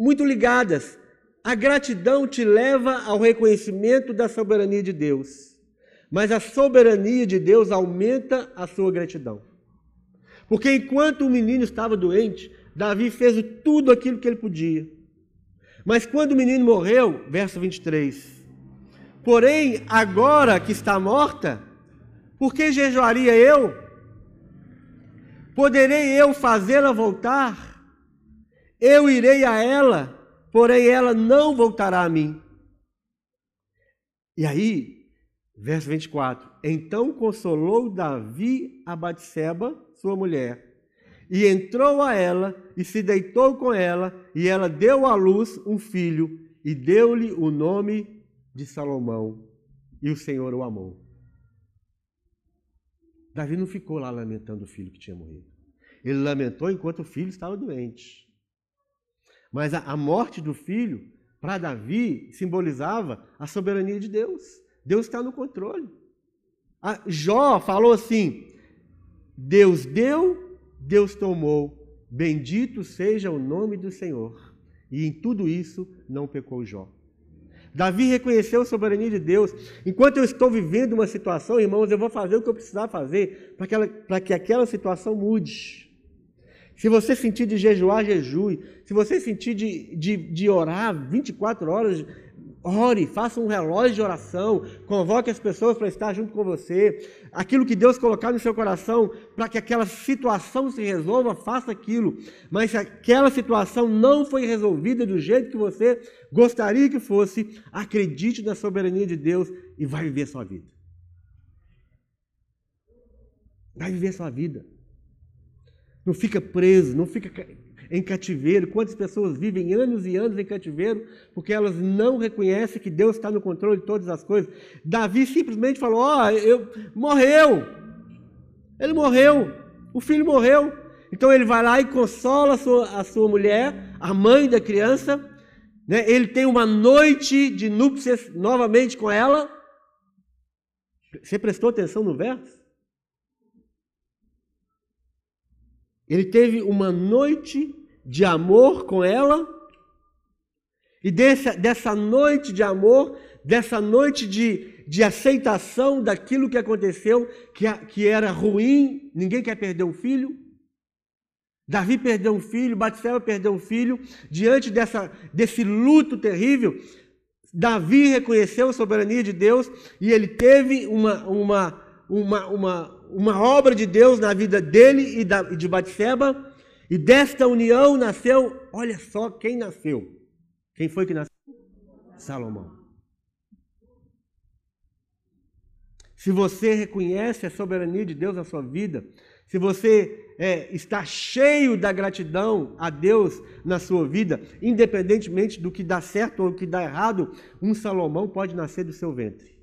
Speaker 1: muito ligadas. A gratidão te leva ao reconhecimento da soberania de Deus. Mas a soberania de Deus aumenta a sua gratidão. Porque enquanto o menino estava doente, Davi fez tudo aquilo que ele podia. Mas quando o menino morreu, verso 23, Porém, agora que está morta, por que jejuaria eu? Poderei eu fazê-la voltar? Eu irei a ela, porém ela não voltará a mim. E aí, verso 24: Então consolou Davi a Batseba, sua mulher, e entrou a ela e se deitou com ela, e ela deu à luz um filho e deu-lhe o nome de Salomão e o Senhor o amou. Davi não ficou lá lamentando o filho que tinha morrido. Ele lamentou enquanto o filho estava doente. Mas a, morte do filho, para Davi, simbolizava a soberania de Deus. Deus está no controle. A Jó falou assim: Deus deu, Deus tomou. Bendito seja o nome do Senhor. E em tudo isso não pecou Jó. Davi reconheceu a soberania de Deus. Enquanto eu estou vivendo uma situação, irmãos, eu vou fazer o que eu precisar fazer para que aquela situação mude. Se você sentir de jejuar, jejue. Se você sentir de, de, de orar 24 horas, ore, faça um relógio de oração, convoque as pessoas para estar junto com você. Aquilo que Deus colocar no seu coração para que aquela situação se resolva, faça aquilo. Mas se aquela situação não foi resolvida do jeito que você gostaria que fosse, acredite na soberania de Deus e vai viver sua vida. Vai viver sua vida. Não fica preso, não fica em cativeiro, quantas pessoas vivem anos e anos em cativeiro, porque elas não reconhecem que Deus está no controle de todas as coisas. Davi simplesmente falou: Ó, oh, eu morreu. Ele morreu, o filho morreu. Então ele vai lá e consola a sua, a sua mulher, a mãe da criança. Né? Ele tem uma noite de núpcias novamente com ela. Você prestou atenção no verso? Ele teve uma noite de amor com ela. E dessa, dessa noite de amor, dessa noite de, de aceitação daquilo que aconteceu, que, que era ruim, ninguém quer perder um filho. Davi perdeu um filho, Batseba perdeu um filho, diante dessa, desse luto terrível, Davi reconheceu a soberania de Deus e ele teve uma, uma, uma, uma, uma obra de Deus na vida dele e de Batseba, e desta união nasceu, olha só quem nasceu. Quem foi que nasceu? Salomão. Se você reconhece a soberania de Deus na sua vida, se você é, está cheio da gratidão a Deus na sua vida, independentemente do que dá certo ou do que dá errado, um Salomão pode nascer do seu ventre.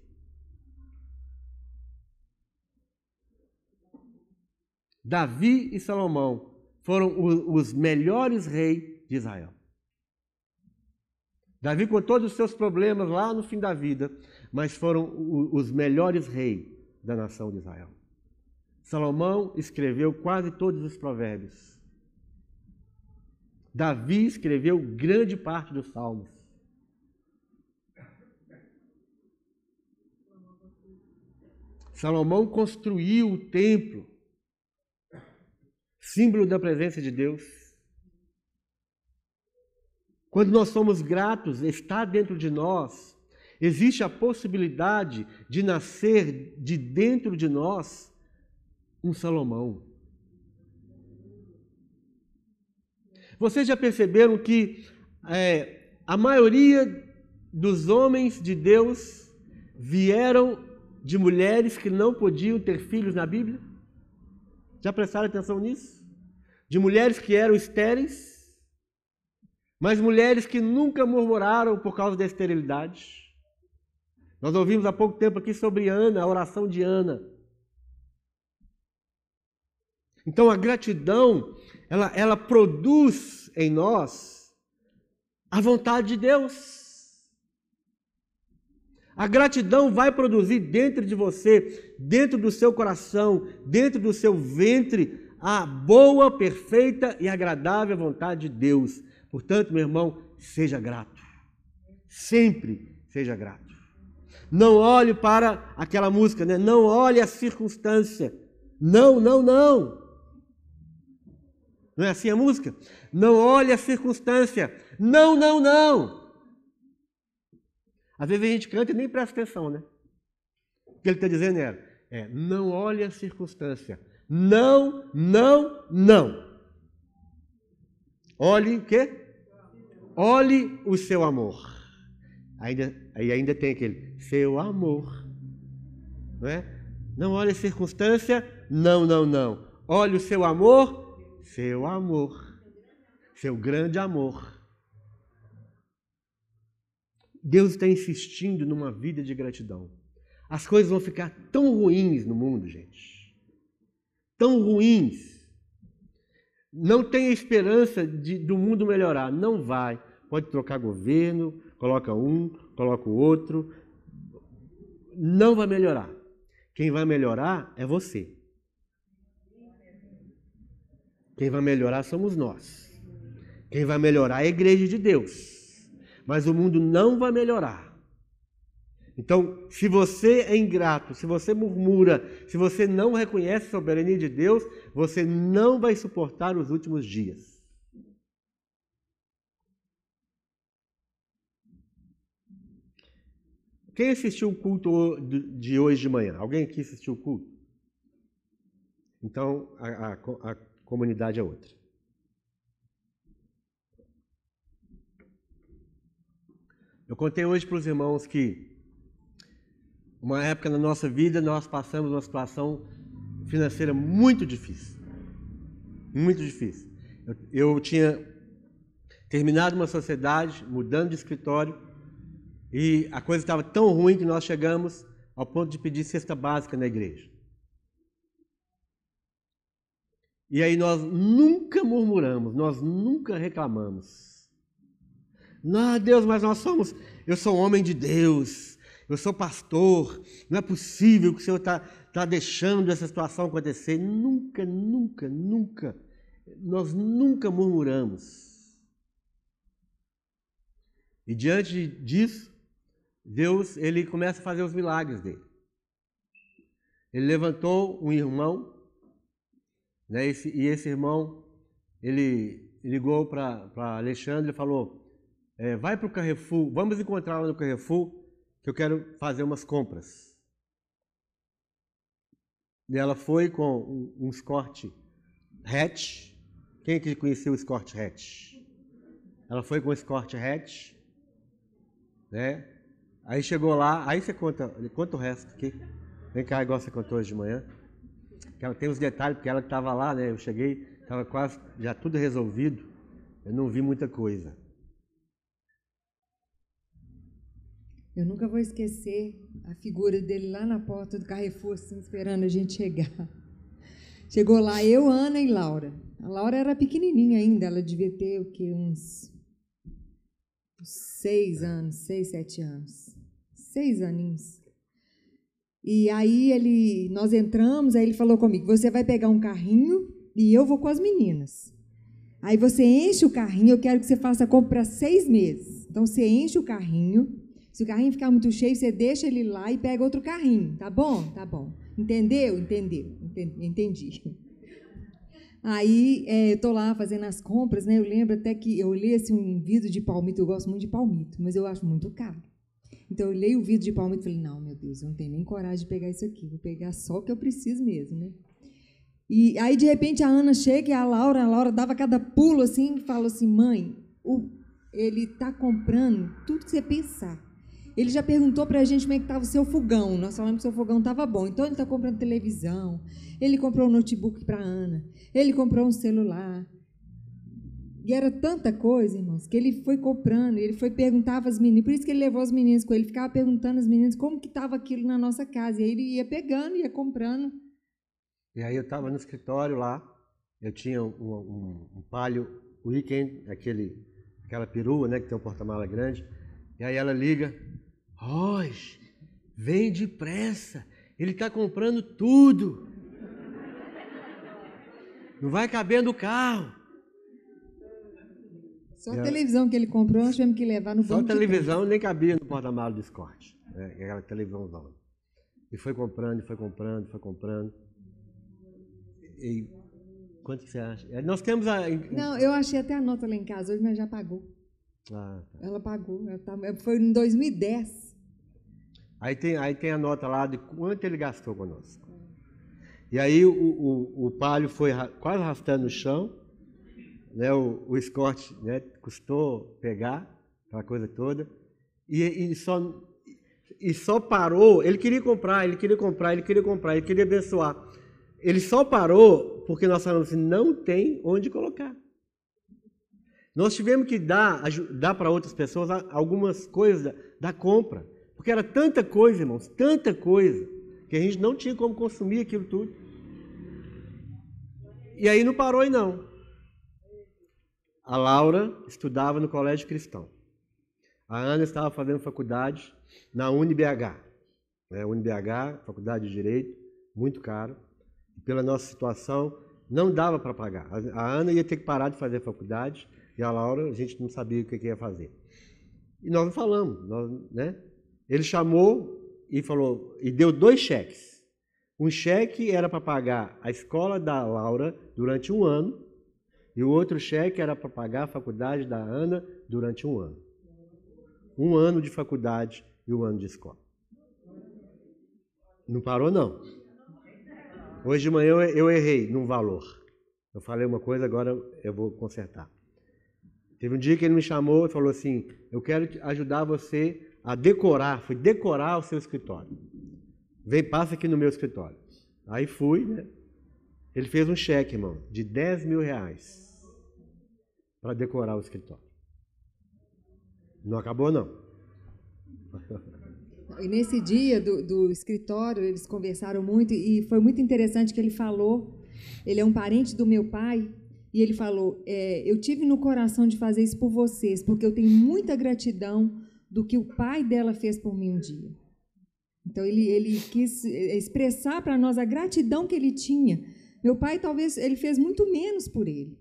Speaker 1: Davi e Salomão foram os melhores reis de Israel. Davi com todos os seus problemas lá no fim da vida, mas foram os melhores reis da nação de Israel. Salomão escreveu quase todos os provérbios. Davi escreveu grande parte dos salmos. Salomão construiu o templo, símbolo da presença de Deus. Quando nós somos gratos, está dentro de nós, existe a possibilidade de nascer de dentro de nós um Salomão. Vocês já perceberam que é, a maioria dos homens de Deus vieram de mulheres que não podiam ter filhos na Bíblia? Já prestaram atenção nisso? De mulheres que eram estéreis, mas mulheres que nunca murmuraram por causa da esterilidade. Nós ouvimos há pouco tempo aqui sobre Ana, a oração de Ana. Então a gratidão, ela, ela produz em nós a vontade de Deus. A gratidão vai produzir dentro de você, dentro do seu coração, dentro do seu ventre, a boa, perfeita e agradável vontade de Deus. Portanto, meu irmão, seja grato. Sempre seja grato. Não olhe para aquela música, né? Não olhe a circunstância. Não, não, não. Não é assim a música? Não olhe a circunstância. Não, não, não. Às vezes a gente canta e nem presta atenção, né? O que ele está dizendo era, é, não olhe a circunstância. Não, não, não. Olhe o quê? Olhe o seu amor. Ainda, aí ainda tem aquele seu amor. Não é? Não olhe a circunstância. Não, não, não. Olhe o seu amor. Seu amor. Seu grande amor. Deus está insistindo numa vida de gratidão. As coisas vão ficar tão ruins no mundo, gente. Tão ruins. Não tenha esperança de, do mundo melhorar. Não vai. Pode trocar governo, coloca um, coloca o outro. Não vai melhorar. Quem vai melhorar é você. Quem vai melhorar somos nós. Quem vai melhorar é a igreja de Deus mas o mundo não vai melhorar. Então, se você é ingrato, se você murmura, se você não reconhece a soberania de Deus, você não vai suportar os últimos dias. Quem assistiu o culto de hoje de manhã? Alguém aqui assistiu o culto? Então, a, a, a comunidade é outra. Eu contei hoje para os irmãos que uma época na nossa vida nós passamos uma situação financeira muito difícil. Muito difícil. Eu, eu tinha terminado uma sociedade, mudando de escritório, e a coisa estava tão ruim que nós chegamos ao ponto de pedir cesta básica na igreja. E aí nós nunca murmuramos, nós nunca reclamamos. Não, Deus, mas nós somos. Eu sou um homem de Deus. Eu sou pastor. Não é possível que o Senhor está tá deixando essa situação acontecer. Nunca, nunca, nunca. Nós nunca murmuramos. E diante disso, Deus ele começa a fazer os milagres dele. Ele levantou um irmão, né, esse, e esse irmão ele ligou para Alexandre e falou: é, vai para o Carrefour, vamos encontrar lá no Carrefour, que eu quero fazer umas compras. E ela foi com um, um Scott hatch. Quem é que conheceu o Scott hatch? Ela foi com o Scott hatch, né? Aí chegou lá, aí você conta, conta o resto aqui. Vem cá, igual você contou hoje de manhã. Ela tem os detalhes, porque ela que estava lá, né? Eu cheguei, estava quase já tudo resolvido. Eu não vi muita coisa.
Speaker 2: Eu nunca vou esquecer a figura dele lá na porta do Carrefour, assim, esperando a gente chegar. Chegou lá eu, Ana e Laura. A Laura era pequenininha ainda, ela devia ter o quê? Uns seis anos, seis, sete anos. Seis aninhos. E aí ele, nós entramos, aí ele falou comigo: você vai pegar um carrinho e eu vou com as meninas. Aí você enche o carrinho, eu quero que você faça a compra para seis meses. Então você enche o carrinho. Se o carrinho ficar muito cheio, você deixa ele lá e pega outro carrinho. Tá bom? Tá bom. Entendeu? Entendeu. Entendi. Aí é, eu estou lá fazendo as compras, né? Eu lembro até que eu olhei assim, um vidro de palmito, eu gosto muito de palmito, mas eu acho muito caro. Então eu olhei o vidro de palmito e falei, não, meu Deus, eu não tenho nem coragem de pegar isso aqui, vou pegar só o que eu preciso mesmo, né? E aí, de repente, a Ana chega e a Laura, a Laura dava cada pulo assim e falou assim, mãe, o, ele está comprando tudo que você pensar. Ele já perguntou para a gente como é que estava o seu fogão. Nós falamos que o seu fogão estava bom. Então, ele está comprando televisão. Ele comprou um notebook para a Ana. Ele comprou um celular. E era tanta coisa, irmãos, que ele foi comprando, ele foi perguntar para as meninas, por isso que ele levou as meninas com ele, ficava perguntando às meninas como que estava aquilo na nossa casa. E aí ele ia pegando, ia comprando.
Speaker 1: E aí eu estava no escritório lá, eu tinha um, um, um palio weekend, aquele, aquela perua, né, que tem um porta-mala grande. E aí ela liga, Roz, vem depressa, ele está comprando tudo. Não vai caber no carro.
Speaker 2: Só a televisão que ele comprou, nós tivemos que levar no
Speaker 1: Só a televisão nem cabia no porta-malas do Escort. Né? Aquela televisãozão. E foi comprando, foi comprando, foi comprando. E quanto que você acha? É, nós temos a.
Speaker 2: Não, eu achei até a nota lá em casa hoje, mas já pagou. Ah, tá. Ela pagou. Ela tá, foi em 2010.
Speaker 1: Aí tem, aí tem a nota lá de quanto ele gastou conosco. E aí o, o, o palio foi quase arrastando no chão, né? o, o escorte né? custou pegar, aquela coisa toda, e, e, só, e só parou, ele queria comprar, ele queria comprar, ele queria comprar, ele queria abençoar. Ele só parou porque nós falamos assim, não tem onde colocar. Nós tivemos que dar, dar para outras pessoas algumas coisas da compra. Porque era tanta coisa, irmãos, tanta coisa, que a gente não tinha como consumir aquilo tudo. E aí não parou aí não. A Laura estudava no colégio cristão. A Ana estava fazendo faculdade na UniBH. Né? UniBH, faculdade de Direito, muito caro. E pela nossa situação, não dava para pagar. A Ana ia ter que parar de fazer faculdade e a Laura, a gente não sabia o que ia fazer. E nós não falamos, nós, né? Ele chamou e falou e deu dois cheques. Um cheque era para pagar a escola da Laura durante um ano e o outro cheque era para pagar a faculdade da Ana durante um ano. Um ano de faculdade e um ano de escola. Não parou, não. Hoje de manhã eu errei num valor. Eu falei uma coisa, agora eu vou consertar. Teve um dia que ele me chamou e falou assim: Eu quero ajudar você a decorar, foi decorar o seu escritório. Vem, passa aqui no meu escritório. Aí fui, né? Ele fez um cheque, irmão, de 10 mil reais para decorar o escritório. Não acabou, não.
Speaker 2: E nesse dia do, do escritório, eles conversaram muito e foi muito interessante que ele falou. Ele é um parente do meu pai e ele falou: é, Eu tive no coração de fazer isso por vocês, porque eu tenho muita gratidão do que o pai dela fez por mim um dia. Então ele, ele quis expressar para nós a gratidão que ele tinha. Meu pai talvez ele fez muito menos por ele,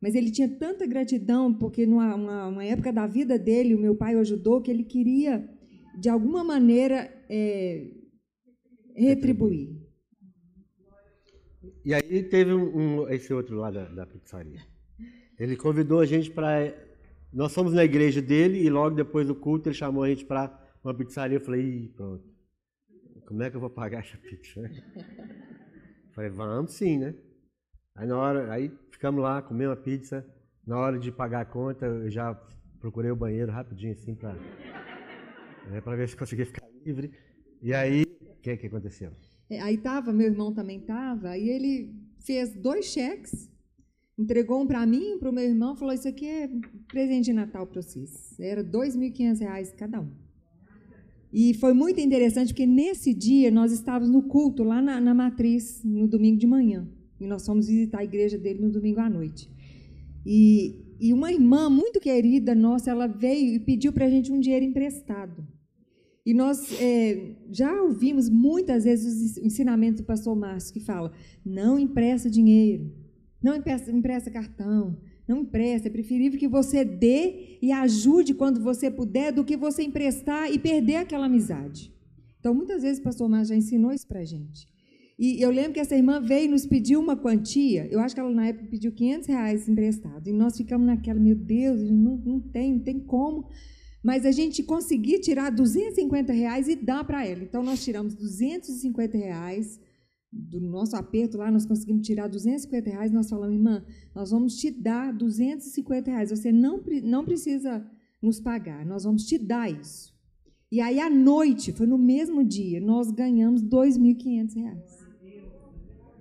Speaker 2: mas ele tinha tanta gratidão porque numa uma, uma época da vida dele o meu pai o ajudou que ele queria de alguma maneira é, retribuir.
Speaker 1: E aí teve um, um, esse outro lá da, da pizzaria. Ele convidou a gente para nós fomos na igreja dele e logo depois do culto ele chamou a gente para uma pizzaria. Eu falei, Ih, pronto, como é que eu vou pagar essa pizza? falei, vamos sim, né? Aí na hora, aí ficamos lá, comemos a pizza. Na hora de pagar a conta, eu já procurei o banheiro rapidinho assim para né, para ver se conseguia ficar livre. E aí, o que, que aconteceu?
Speaker 2: É, aí tava, meu irmão também tava, aí ele fez dois cheques entregou um para mim, para o meu irmão, falou: Isso aqui é presente de Natal para vocês. Era R$ 2.500 cada um. E foi muito interessante, porque nesse dia nós estávamos no culto lá na, na Matriz, no domingo de manhã. E nós fomos visitar a igreja dele no domingo à noite. E, e uma irmã muito querida nossa, ela veio e pediu para a gente um dinheiro emprestado. E nós é, já ouvimos muitas vezes o ensinamento do pastor Márcio que fala: não empresta dinheiro, não empresta, cartão, não empresta. É preferível que você dê e ajude quando você puder do que você emprestar e perder aquela amizade. Então, muitas vezes o pastor Márcio já ensinou isso para a gente. E eu lembro que essa irmã veio e nos pediu uma quantia. Eu acho que ela na época pediu 500 reais emprestado. E nós ficamos naquela, meu Deus, não, não tem, não tem como. Mas a gente conseguiu tirar 250 reais e dar para ela. Então nós tiramos 250 reais do nosso aperto lá, nós conseguimos tirar 250 reais. Nós falamos, irmã, nós vamos te dar 250 reais. Você não, não precisa nos pagar, nós vamos te dar isso. E aí, à noite, foi no mesmo dia, nós ganhamos 2.500 reais.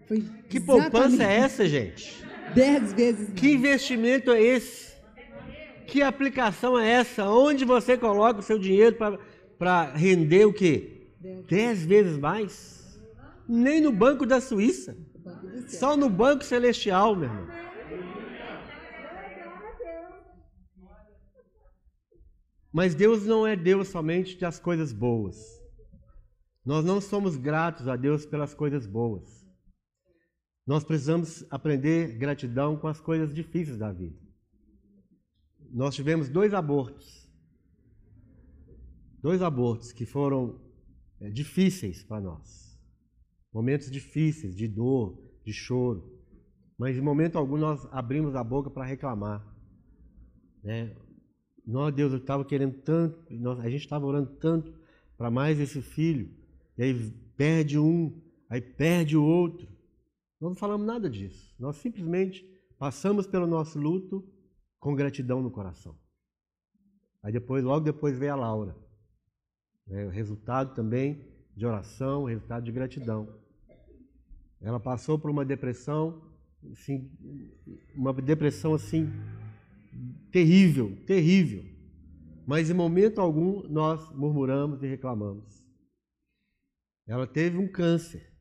Speaker 1: Foi que poupança é essa, gente?
Speaker 2: Dez vezes.
Speaker 1: Que investimento é esse? Que aplicação é essa? Onde você coloca o seu dinheiro para render o quê? Dez. Dez vezes mais? Nem no Banco da Suíça. Só no Banco Celestial, meu irmão. Mas Deus não é Deus somente das coisas boas. Nós não somos gratos a Deus pelas coisas boas. Nós precisamos aprender gratidão com as coisas difíceis da vida. Nós tivemos dois abortos. Dois abortos que foram é, difíceis para nós. Momentos difíceis, de dor, de choro. Mas em momento algum nós abrimos a boca para reclamar. Né? Nós, Deus, eu estava querendo tanto, nós, a gente estava orando tanto para mais esse filho. E aí perde um, aí perde o outro. Nós não falamos nada disso. Nós simplesmente passamos pelo nosso luto com gratidão no coração. Aí depois, logo depois veio a Laura. É, o resultado também de oração, o resultado de gratidão. Ela passou por uma depressão, assim, uma depressão assim terrível, terrível. Mas em momento algum nós murmuramos e reclamamos. Ela teve um câncer.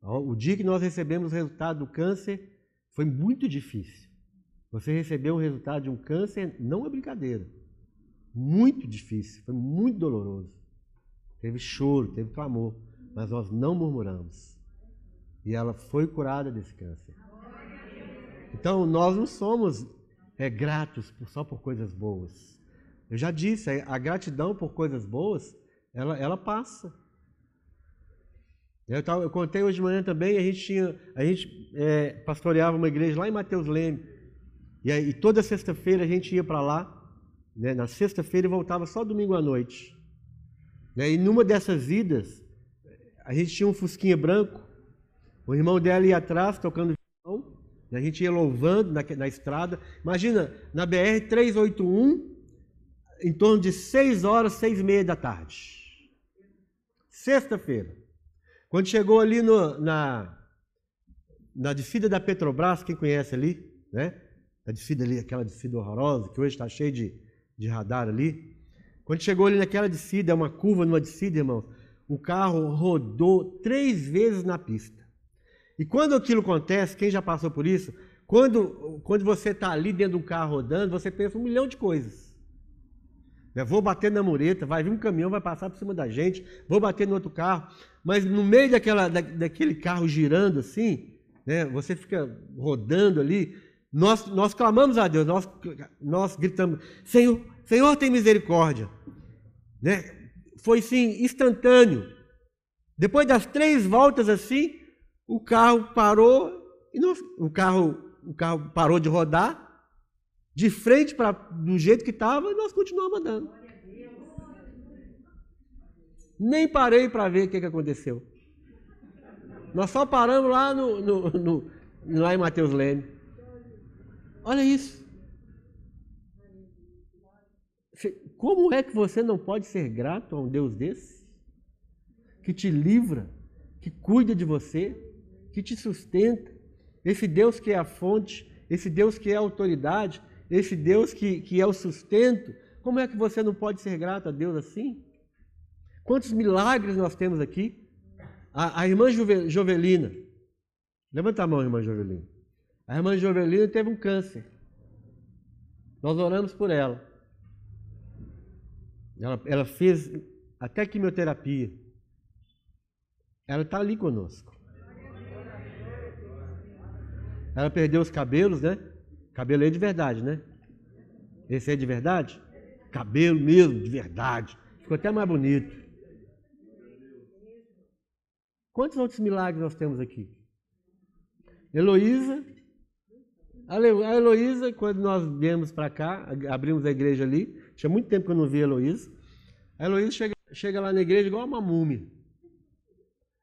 Speaker 1: O dia que nós recebemos o resultado do câncer foi muito difícil. Você recebeu o resultado de um câncer não é brincadeira. Muito difícil, foi muito doloroso. Teve choro, teve clamor, mas nós não murmuramos. E ela foi curada desse câncer. Então nós não somos é, gratos só por coisas boas. Eu já disse, a gratidão por coisas boas, ela, ela passa. Eu, eu contei hoje de manhã também, a gente tinha, a gente é, pastoreava uma igreja lá em Mateus Leme. E, aí, toda sexta-feira a gente ia para lá, né, na sexta-feira e voltava só domingo à noite. Né, e numa dessas idas, a gente tinha um fusquinha branco, o irmão dela ia atrás tocando violão, a gente ia louvando na, na estrada. Imagina, na BR 381, em torno de 6 horas, 6 e meia da tarde. Sexta-feira. Quando chegou ali no, na, na da Petrobras, quem conhece ali, né? A descida ali, aquela descida horrorosa, que hoje está cheia de, de radar ali. Quando chegou ali naquela descida, é uma curva numa descida, irmãos, o carro rodou três vezes na pista. E quando aquilo acontece, quem já passou por isso, quando, quando você está ali dentro do carro rodando, você pensa um milhão de coisas. Né? Vou bater na mureta, vai vir um caminhão, vai passar por cima da gente, vou bater no outro carro. Mas no meio daquela, da, daquele carro girando assim, né? você fica rodando ali. Nós, nós clamamos a Deus, nós, nós gritamos: Senhor, Senhor, tem misericórdia. Né? Foi sim, instantâneo. Depois das três voltas assim, o carro parou e nós, o carro o carro parou de rodar de frente para do jeito que estava, nós continuamos andando. Nem parei para ver o que, que aconteceu. Nós só paramos lá no, no, no lá em Mateus Leme. Olha isso. Como é que você não pode ser grato a um Deus desse? Que te livra, que cuida de você, que te sustenta. Esse Deus que é a fonte, esse Deus que é a autoridade, esse Deus que, que é o sustento, como é que você não pode ser grato a Deus assim? Quantos milagres nós temos aqui? A, a irmã Jovelina, levanta a mão, irmã Jovelina. A irmã Jovelina teve um câncer. Nós oramos por ela. Ela, ela fez até quimioterapia. Ela está ali conosco. Ela perdeu os cabelos, né? Cabelo é de verdade, né? Esse é de verdade? Cabelo mesmo, de verdade. Ficou até mais bonito. Quantos outros milagres nós temos aqui? Heloísa. A Heloísa, quando nós viemos para cá, abrimos a igreja ali, tinha muito tempo que eu não vi a Heloísa. A Heloísa chega, chega lá na igreja igual uma múmia.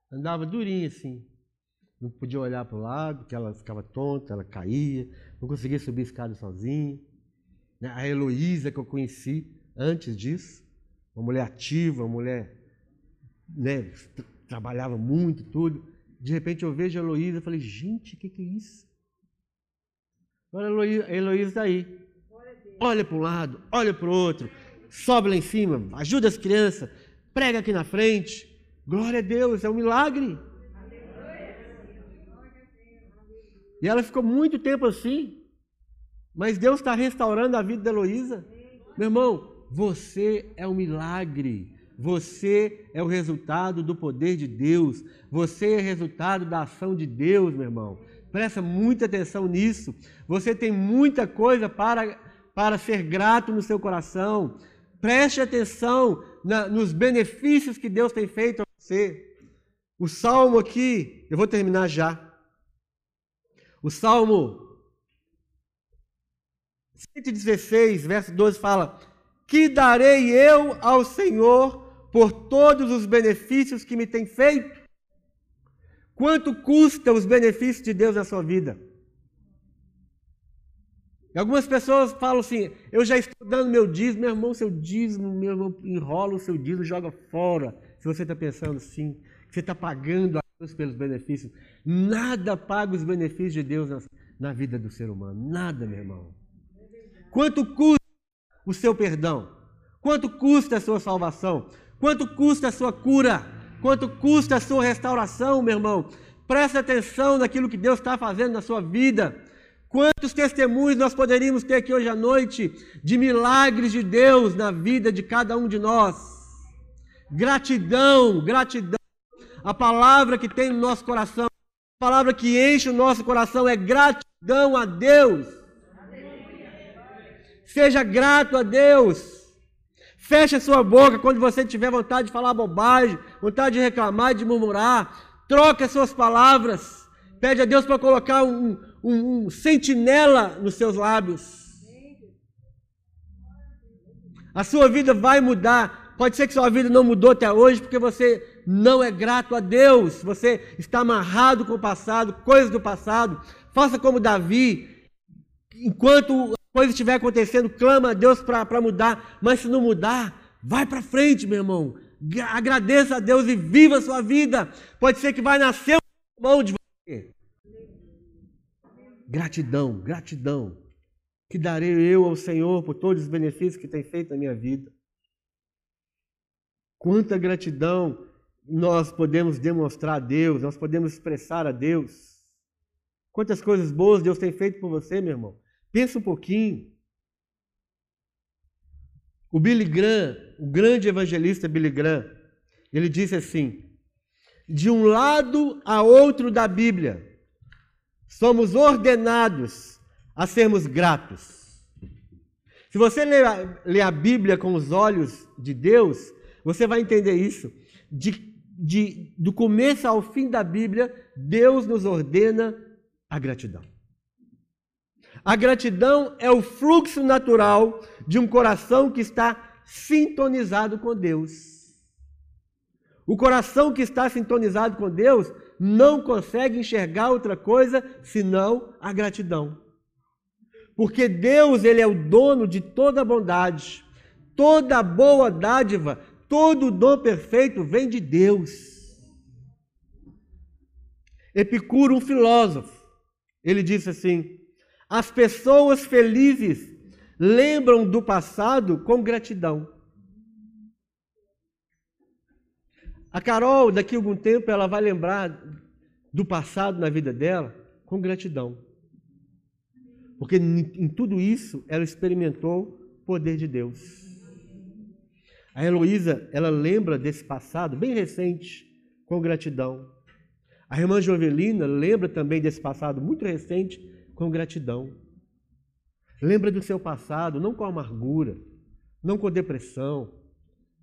Speaker 1: Andava durinha assim não podia olhar para o lado, porque ela ficava tonta, ela caía, não conseguia subir a escada sozinha. Né? A Heloísa, que eu conheci antes disso, uma mulher ativa, uma mulher né, trabalhava muito tudo. De repente eu vejo a Heloísa e falei, gente, o que, que é isso? Olha a Heloísa está aí. Olha para um lado, olha para o outro, sobe lá em cima, ajuda as crianças, prega aqui na frente. Glória a Deus, é um milagre. E ela ficou muito tempo assim. Mas Deus está restaurando a vida da Heloísa. Meu irmão, você é um milagre. Você é o resultado do poder de Deus. Você é resultado da ação de Deus, meu irmão. Presta muita atenção nisso. Você tem muita coisa para, para ser grato no seu coração. Preste atenção na, nos benefícios que Deus tem feito a você. O salmo aqui, eu vou terminar já. O Salmo 116, verso 12 fala: Que darei eu ao Senhor por todos os benefícios que me tem feito? Quanto custa os benefícios de Deus na sua vida? E algumas pessoas falam assim: eu já estou dando meu dízimo, meu irmão, seu dízimo, meu irmão, enrola o seu dízimo, joga fora. Se você está pensando assim, você está pagando a Deus pelos benefícios. Nada paga os benefícios de Deus na, na vida do ser humano. Nada, meu irmão. Quanto custa o seu perdão? Quanto custa a sua salvação? Quanto custa a sua cura? Quanto custa a sua restauração, meu irmão? Preste atenção naquilo que Deus está fazendo na sua vida. Quantos testemunhos nós poderíamos ter aqui hoje à noite de milagres de Deus na vida de cada um de nós? Gratidão, gratidão. A palavra que tem no nosso coração, a palavra que enche o nosso coração é gratidão a Deus. Seja grato a Deus. Feche a sua boca quando você tiver vontade de falar bobagem, vontade de reclamar de murmurar. Troque as suas palavras. Pede a Deus para colocar um, um, um sentinela nos seus lábios. A sua vida vai mudar. Pode ser que sua vida não mudou até hoje porque você não é grato a Deus, você está amarrado com o passado, coisas do passado. Faça como Davi, enquanto a coisa estiver acontecendo, clama a Deus para mudar, mas se não mudar, vai para frente, meu irmão. Agradeça a Deus e viva a sua vida. Pode ser que vai nascer mão de você. Gratidão, gratidão. Que darei eu ao Senhor por todos os benefícios que tem feito na minha vida. Quanta gratidão nós podemos demonstrar a Deus, nós podemos expressar a Deus. Quantas coisas boas Deus tem feito por você, meu irmão. Pensa um pouquinho. O Billy Graham, o grande evangelista Billy Graham, ele disse assim: de um lado a outro da Bíblia, somos ordenados a sermos gratos. Se você ler a, a Bíblia com os olhos de Deus, você vai entender isso. De de, do começo ao fim da Bíblia, Deus nos ordena a gratidão. A gratidão é o fluxo natural de um coração que está sintonizado com Deus. O coração que está sintonizado com Deus não consegue enxergar outra coisa senão a gratidão. Porque Deus, ele é o dono de toda bondade. Toda boa dádiva Todo dom perfeito vem de Deus. Epicuro, um filósofo, ele disse assim: as pessoas felizes lembram do passado com gratidão. A Carol, daqui a algum tempo, ela vai lembrar do passado na vida dela com gratidão. Porque em tudo isso ela experimentou o poder de Deus. A Heloísa, ela lembra desse passado bem recente com gratidão. A irmã Jovelina lembra também desse passado muito recente com gratidão. Lembra do seu passado, não com amargura, não com depressão,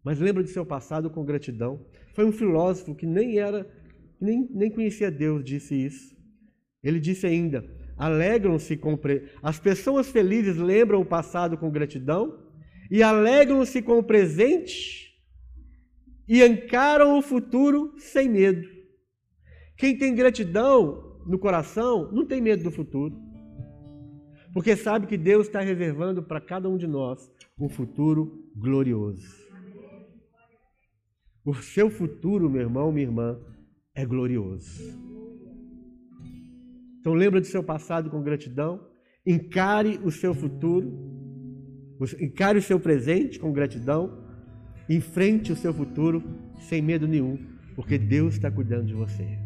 Speaker 1: mas lembra do seu passado com gratidão. Foi um filósofo que nem era, nem, nem conhecia Deus, disse isso. Ele disse ainda: alegram-se com. As pessoas felizes lembram o passado com gratidão e alegram-se com o presente e encaram o futuro sem medo. Quem tem gratidão no coração não tem medo do futuro, porque sabe que Deus está reservando para cada um de nós um futuro glorioso. O seu futuro, meu irmão, minha irmã, é glorioso. Então lembra do seu passado com gratidão, encare o seu futuro, encare o seu presente com gratidão, enfrente o seu futuro sem medo nenhum, porque Deus está cuidando de você.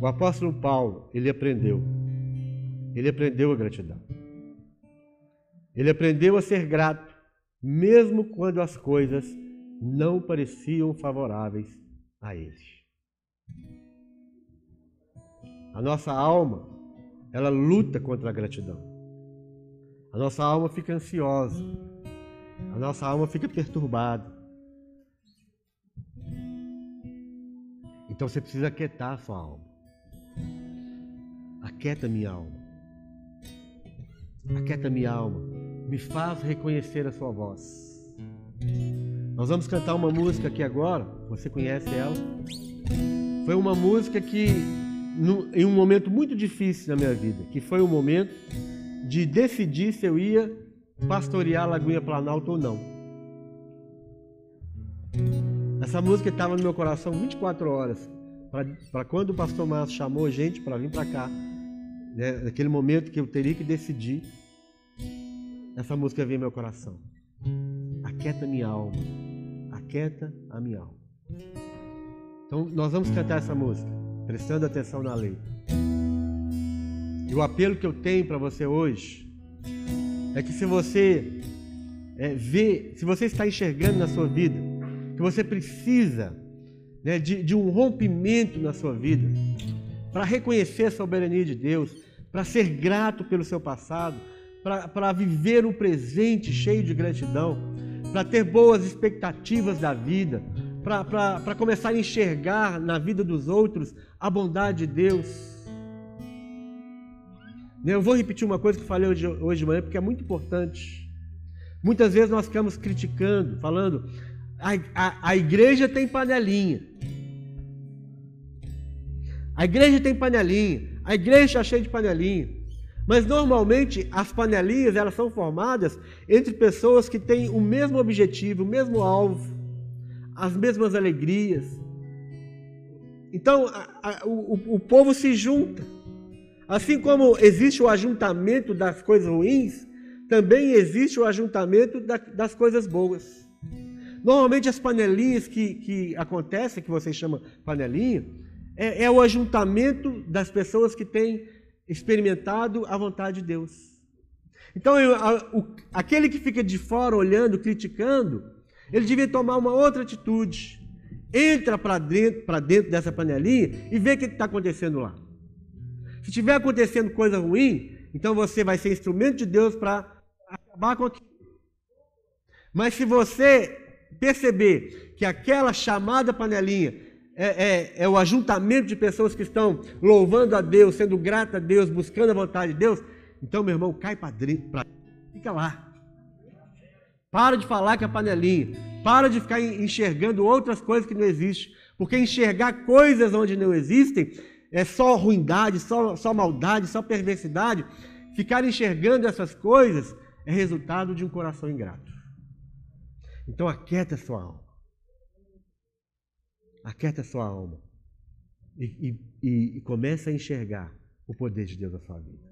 Speaker 1: O apóstolo Paulo, ele aprendeu. Ele aprendeu a gratidão. Ele aprendeu a ser grato, mesmo quando as coisas não pareciam favoráveis a ele. A nossa alma, ela luta contra a gratidão. A nossa alma fica ansiosa. A nossa alma fica perturbada. Então você precisa aquietar a sua alma. Aquieta minha alma. Aquieta minha alma. Me faz reconhecer a sua voz. Nós vamos cantar uma música aqui agora. Você conhece ela? Foi uma música que em um momento muito difícil na minha vida, que foi o momento de decidir se eu ia pastorear a Lagoinha Planalto ou não. Essa música estava no meu coração 24 horas, para quando o pastor Márcio chamou a gente para vir para cá, né, naquele momento que eu teria que decidir, essa música veio no meu coração. Aquieta minha alma, aquieta a minha alma. Então nós vamos cantar essa música prestando atenção na lei. E o apelo que eu tenho para você hoje é que se você é, vê, se você está enxergando na sua vida, que você precisa né, de, de um rompimento na sua vida, para reconhecer a soberania de Deus, para ser grato pelo seu passado, para viver um presente cheio de gratidão, para ter boas expectativas da vida, para começar a enxergar na vida dos outros a bondade de Deus. Eu vou repetir uma coisa que falei hoje, hoje de manhã, porque é muito importante. Muitas vezes nós ficamos criticando, falando, a, a, a igreja tem panelinha. A igreja tem panelinha. A igreja está cheia de panelinha. Mas normalmente as panelinhas elas são formadas entre pessoas que têm o mesmo objetivo, o mesmo alvo as mesmas alegrias. Então, a, a, o, o povo se junta. Assim como existe o ajuntamento das coisas ruins, também existe o ajuntamento da, das coisas boas. Normalmente as panelinhas que, que acontecem, que vocês chamam panelinha, é, é o ajuntamento das pessoas que têm experimentado a vontade de Deus. Então, eu, a, o, aquele que fica de fora olhando, criticando, ele devia tomar uma outra atitude. Entra para dentro, dentro dessa panelinha e vê o que está acontecendo lá. Se estiver acontecendo coisa ruim, então você vai ser instrumento de Deus para acabar com aquilo. Mas se você perceber que aquela chamada panelinha é, é, é, o ajuntamento de pessoas que estão louvando a Deus, sendo grata a Deus, buscando a vontade de Deus, então, meu irmão, cai para dentro, fica lá. Para de falar que é panelinha. Para de ficar enxergando outras coisas que não existem. Porque enxergar coisas onde não existem é só ruindade, só, só maldade, só perversidade. Ficar enxergando essas coisas é resultado de um coração ingrato. Então aquieta a sua alma. Aquieta a sua alma. E, e, e, e comece a enxergar o poder de Deus na sua vida.